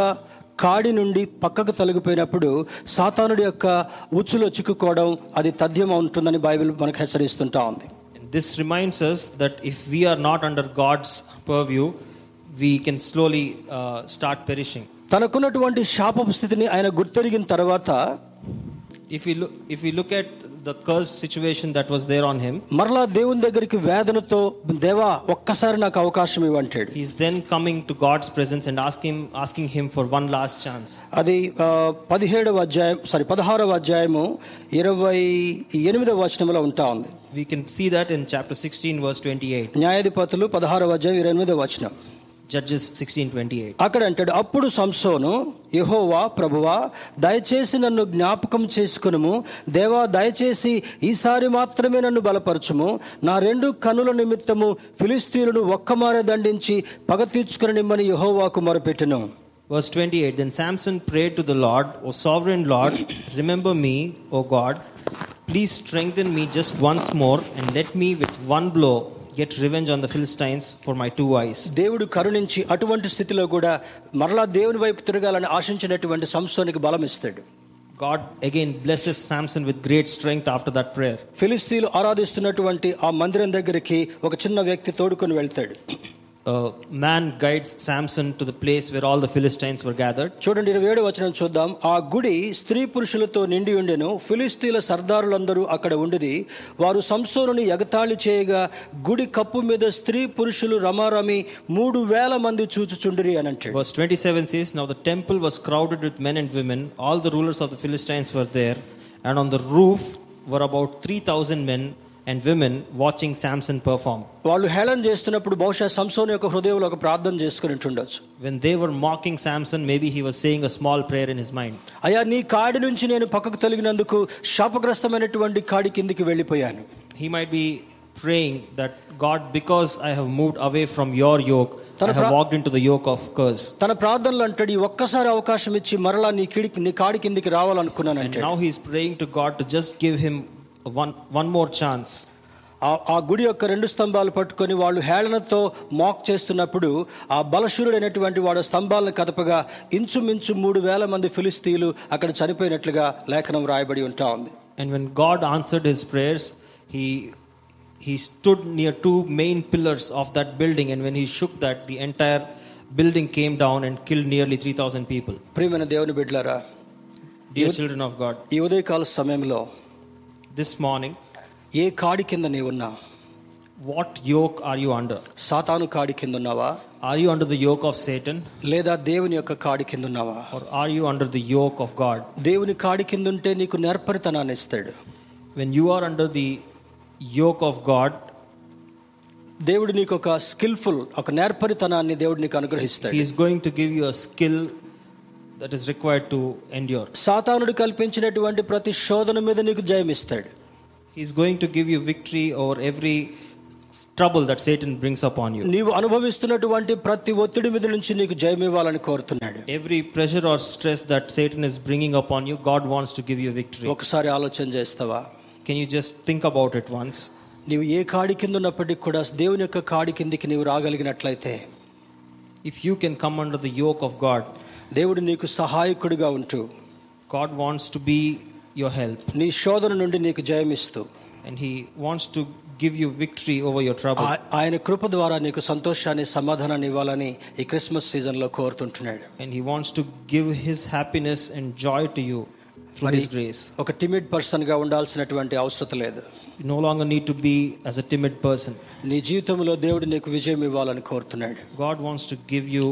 కాడి నుండి పక్కకు తొలగిపోయినప్పుడు సాతానుడి యొక్క ఉచ్చులో చిక్కుకోవడం అది తథ్యం ఉంటుందని బైబిల్ మనకు హెచ్చరిస్తుంటా ఉంది. This reminds us that if we are not under God's purview we can slowly start perishing తనకున్నటువంటి శాప స్థితిని ఆయన గుర్తెరిగిన తర్వాత if you if you look at the curse situation that was there on him మరలా దేవుని దగ్గరికి వేదనతో దేవా ఒక్కసారి నాకు అవకాశం ఇవ్వంటాడు is then coming to God's presence and asking asking him for one last chance అది పదిహేడవ అధ్యాయం సారీ పదహారవ అధ్యాయము ఇరవై ఎనిమిదవ వచనంలో ఉంటా ఉంది. We can see that in chapter sixteen verse twenty eight న్యాయాధిపతులు పదహారవ అధ్యాయం ఇరవై ఎనిమిదవ వచనం. Judges 16:28. అక్కడ అంటాడు అప్పుడు సంసోను యెహోవా ప్రభువా దయచేసి నన్ను జ్ఞాపకం చేసుకునుము దేవా దయచేసి ఈసారి మాత్రమే నన్ను బలపరచుము నా రెండు కనుల నిమిత్తము ఫిలిస్తీనులను ఒక్కమారే దండించి పగ తీర్చుకుని నిమ్మని యెహోవాకు మొరపెట్టును Verse 28 Then Samson prayed to the Lord, O sovereign Lord, remember me, O God. Please strengthen me just once more and let me with one blow get revenge on the Philistines for my two eyes. దేవుడు కరుణించి అటువంటి స్థితిలో కూడా మరలా దేవుని వైపు తిరగాలని ఆశించినటువంటి సంసోనికి బలం ఇస్తాడు God again blesses Samson with great strength after that prayer. ఫిలిస్తీన్లు ఆరాధిస్తున్నటువంటి ఆ మందిరం దగ్గరికి ఒక చిన్న వ్యక్తి తోడుకొని వెళ్తాడు A man guides Samson to the place where all the Philistines were gathered. చూడండి ఇరవై ఏడు వచనం చూద్దాం ఆ గుడి స్త్రీ పురుషులతో నిండి ఉండెను ఫిలిస్తీన్ల సర్దారులందరూ అక్కడ ఉండిరి వారు సంసోనుని ఎగతాళి చేయగా గుడి కప్పు మీద స్త్రీ పురుషులు రమారమి మూడు వేల మంది చూచుచుండిరి అని అంటాడు Verse 27 says, Now the temple was crowded with men and women. All the rulers of the Philistines were there. And on the roof were about 3,000 men and women watching Samson perform. వాళ్ళు హేళన చేస్తున్నప్పుడు బహుశా సంసోను యొక్క హృదయంలో ఒక ప్రార్థన చేసుకుని ఉండొచ్చు When they were mocking Samson, maybe he was saying a small prayer in his mind. అయ్యా నీ కాడి నుంచి నేను పక్కకు తొలగినందుకు శాపగ్రస్తమైనటువంటి కాడి కిందికి వెళ్ళిపోయాను He might be praying that God, because I have moved away from your yoke, I have walked into the yoke of curse. తన ప్రార్థనలు అంటాడు ఈ ఒక్కసారి అవకాశం ఇచ్చి మరలా నీ కిడికి నీ కాడి కిందికి రావాలనుకున్నాను And అంటాడు now he is praying to God to just give him one one more chance ఆ గుడి యొక్క రెండు స్తంభాలు పట్టుకొని వాళ్ళు హేళనతో మాక్ చేస్తున్నప్పుడు ఆ బలశూరుడైనటువంటి వాడు స్తంభాలను కదపగా ఇంచుమించు మూడు వేల మంది ఫిలిస్తీన్లు అక్కడ చనిపోయినట్లుగా లేఖనం రాయబడి ఉంటా ఉంది. And when God answered his prayers he he stood near two main pillars of that building and when he shook that the entire building came down and kill nearly three thousand people ప్రియమైన దేవుని బిడ్లారా dear children of God ఈ ఉదయకాల సమయంలో this morning ఏ కాడి కింద నీవున్నా what yoke are you under సాతాను కాడి కింద ఉన్నావా? Are you under the yoke of Satan లేదా దేవుని యొక్క కాడి కింద ఉన్నావా? Are are you under the yoke of God దేవుని కాడి కింద ఉంటే నీకు నేర్పరితనాన్ని ఇస్తాడు. When you are under the yoke of God దేవుడు నీకు ఒక స్కిల్ఫుల్ ఒక నేర్పరితనాన్ని దేవుడు నీకు అనుగ్రహిస్తాడు. Is going to give you skill that is required to endure. సాతానుడు కల్పించినటువంటి ప్రతి శోధన మీద నీకు జయమిస్తాడు He is going to give you victory over every trouble that Satan brings upon you. నీవు అనుభవిస్తున్నటువంటి ప్రతి ఒత్తిడి మీద నుంచి నీకు జయం ఇవ్వాలని కోరుతున్నాడు Every pressure or stress that Satan is bringing upon you, God wants to give you victory. ఒకసారి ఆలోచన చేస్తావా Can you just think about it once? నీవు ఏ కాడి కింద ఉన్నప్పటికీ కూడా దేవుని యొక్క కాడి కిందికి నీవు రాగలిగినట్లయితే If you can come under the yoke of God, దేవుడు నీకు సహాయకుడిగా ఉంటూ God wants to be your help నీ శోధన నుండి నీకు జయమిస్తూ and He wants to give you victory over your trouble. ఆ- ఆయన కృప ద్వారా నీకు సంతోషాన్ని సమాధానాన్ని ఇవ్వాలని ఈ క్రిస్మస్ సీజన్లో కోరుతుంటున్నాడు And He wants to give His happiness and joy to you. through His grace. ఒక టిమిడ్ పర్సన్గా ఉండాల్సినటువంటి అవసరం లేదు You no longer need to be as a timid person. నీ జీవితంలో దేవుడు నీకు విజయం ఇవ్వాలని కోరుతున్నాడు God wants to give you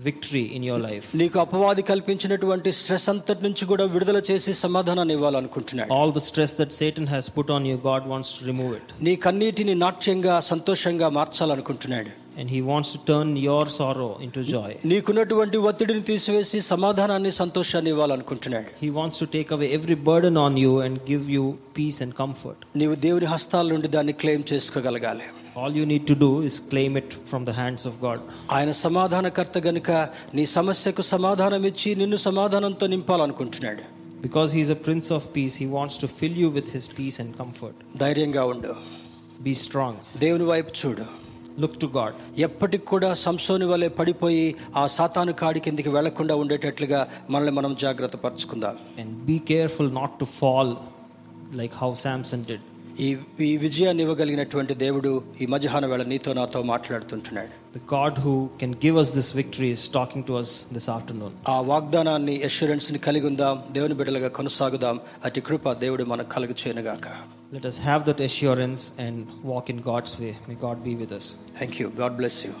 victory in your life. నీకు అపవాది కల్పించినటువంటి స్ట్రెస్ అంతటి నుంచి కూడా విడుదల చేసి సమాధానాన్ని ఇవ్వాలనుకుంటున్నాడు All the stress that Satan has put on you, God wants to remove it. నీ కన్నీటిని నాట్యంగా సంతోషంగా మార్చాలనుకుంటున్నాడు And He wants to turn your sorrow into joy. నీకున్నటువంటి ఒత్తిడిని తీసివేసి సమాధానాన్ని సంతోషాన్ని ఇవ్వాలనుకుంటున్నాడు He wants to take away every burden on you and give you peace and comfort. నీవు దేవుని హస్తాల నుండి దాన్ని క్లెయిమ్ చేసుకోగలగాలి All you need to do is claim it from the hands of God. ఆయన సమాధానకర్త గనుక నీ సమస్యకు సమాధానం ఇచ్చి నిన్ను సమాధానంతో నింపాలనుకుంటున్నాడు Because He is a Prince of Peace, He wants to fill you with His peace and comfort. ధైర్యంగా ఉండు Be strong. దేవుని వైపు చూడు Look to God. ఎప్పటికి కూడా సంసోని వలె పడిపోయి ఆ సాతాను కాడి కిందికి వెళ్లకుండా ఉండేటట్లుగా మనల్ని మనం జాగ్రత్త పరుచుకుందాం And be careful not to fall like how Samson did. ఈ ఈ విజయాన్ని ఇవ్వగలిగినటువంటి దేవుడు ఈ మధ్యాహ్న వేళ నీతో నాతో మాట్లాడుతుంటున్నాడు The God who can give us this victory is talking to us this afternoon. ఆ వాగ్దానాన్ని అష్యూరెన్స్ ని కలిగి ఉందాం దేవుని బిడ్డలుగా కొనసాగుదాం అటు కృప దేవుడు మనకు కలుగు చేయనుగాక Let us have that assurance and walk in God's way. May God be with us. Thank you God bless you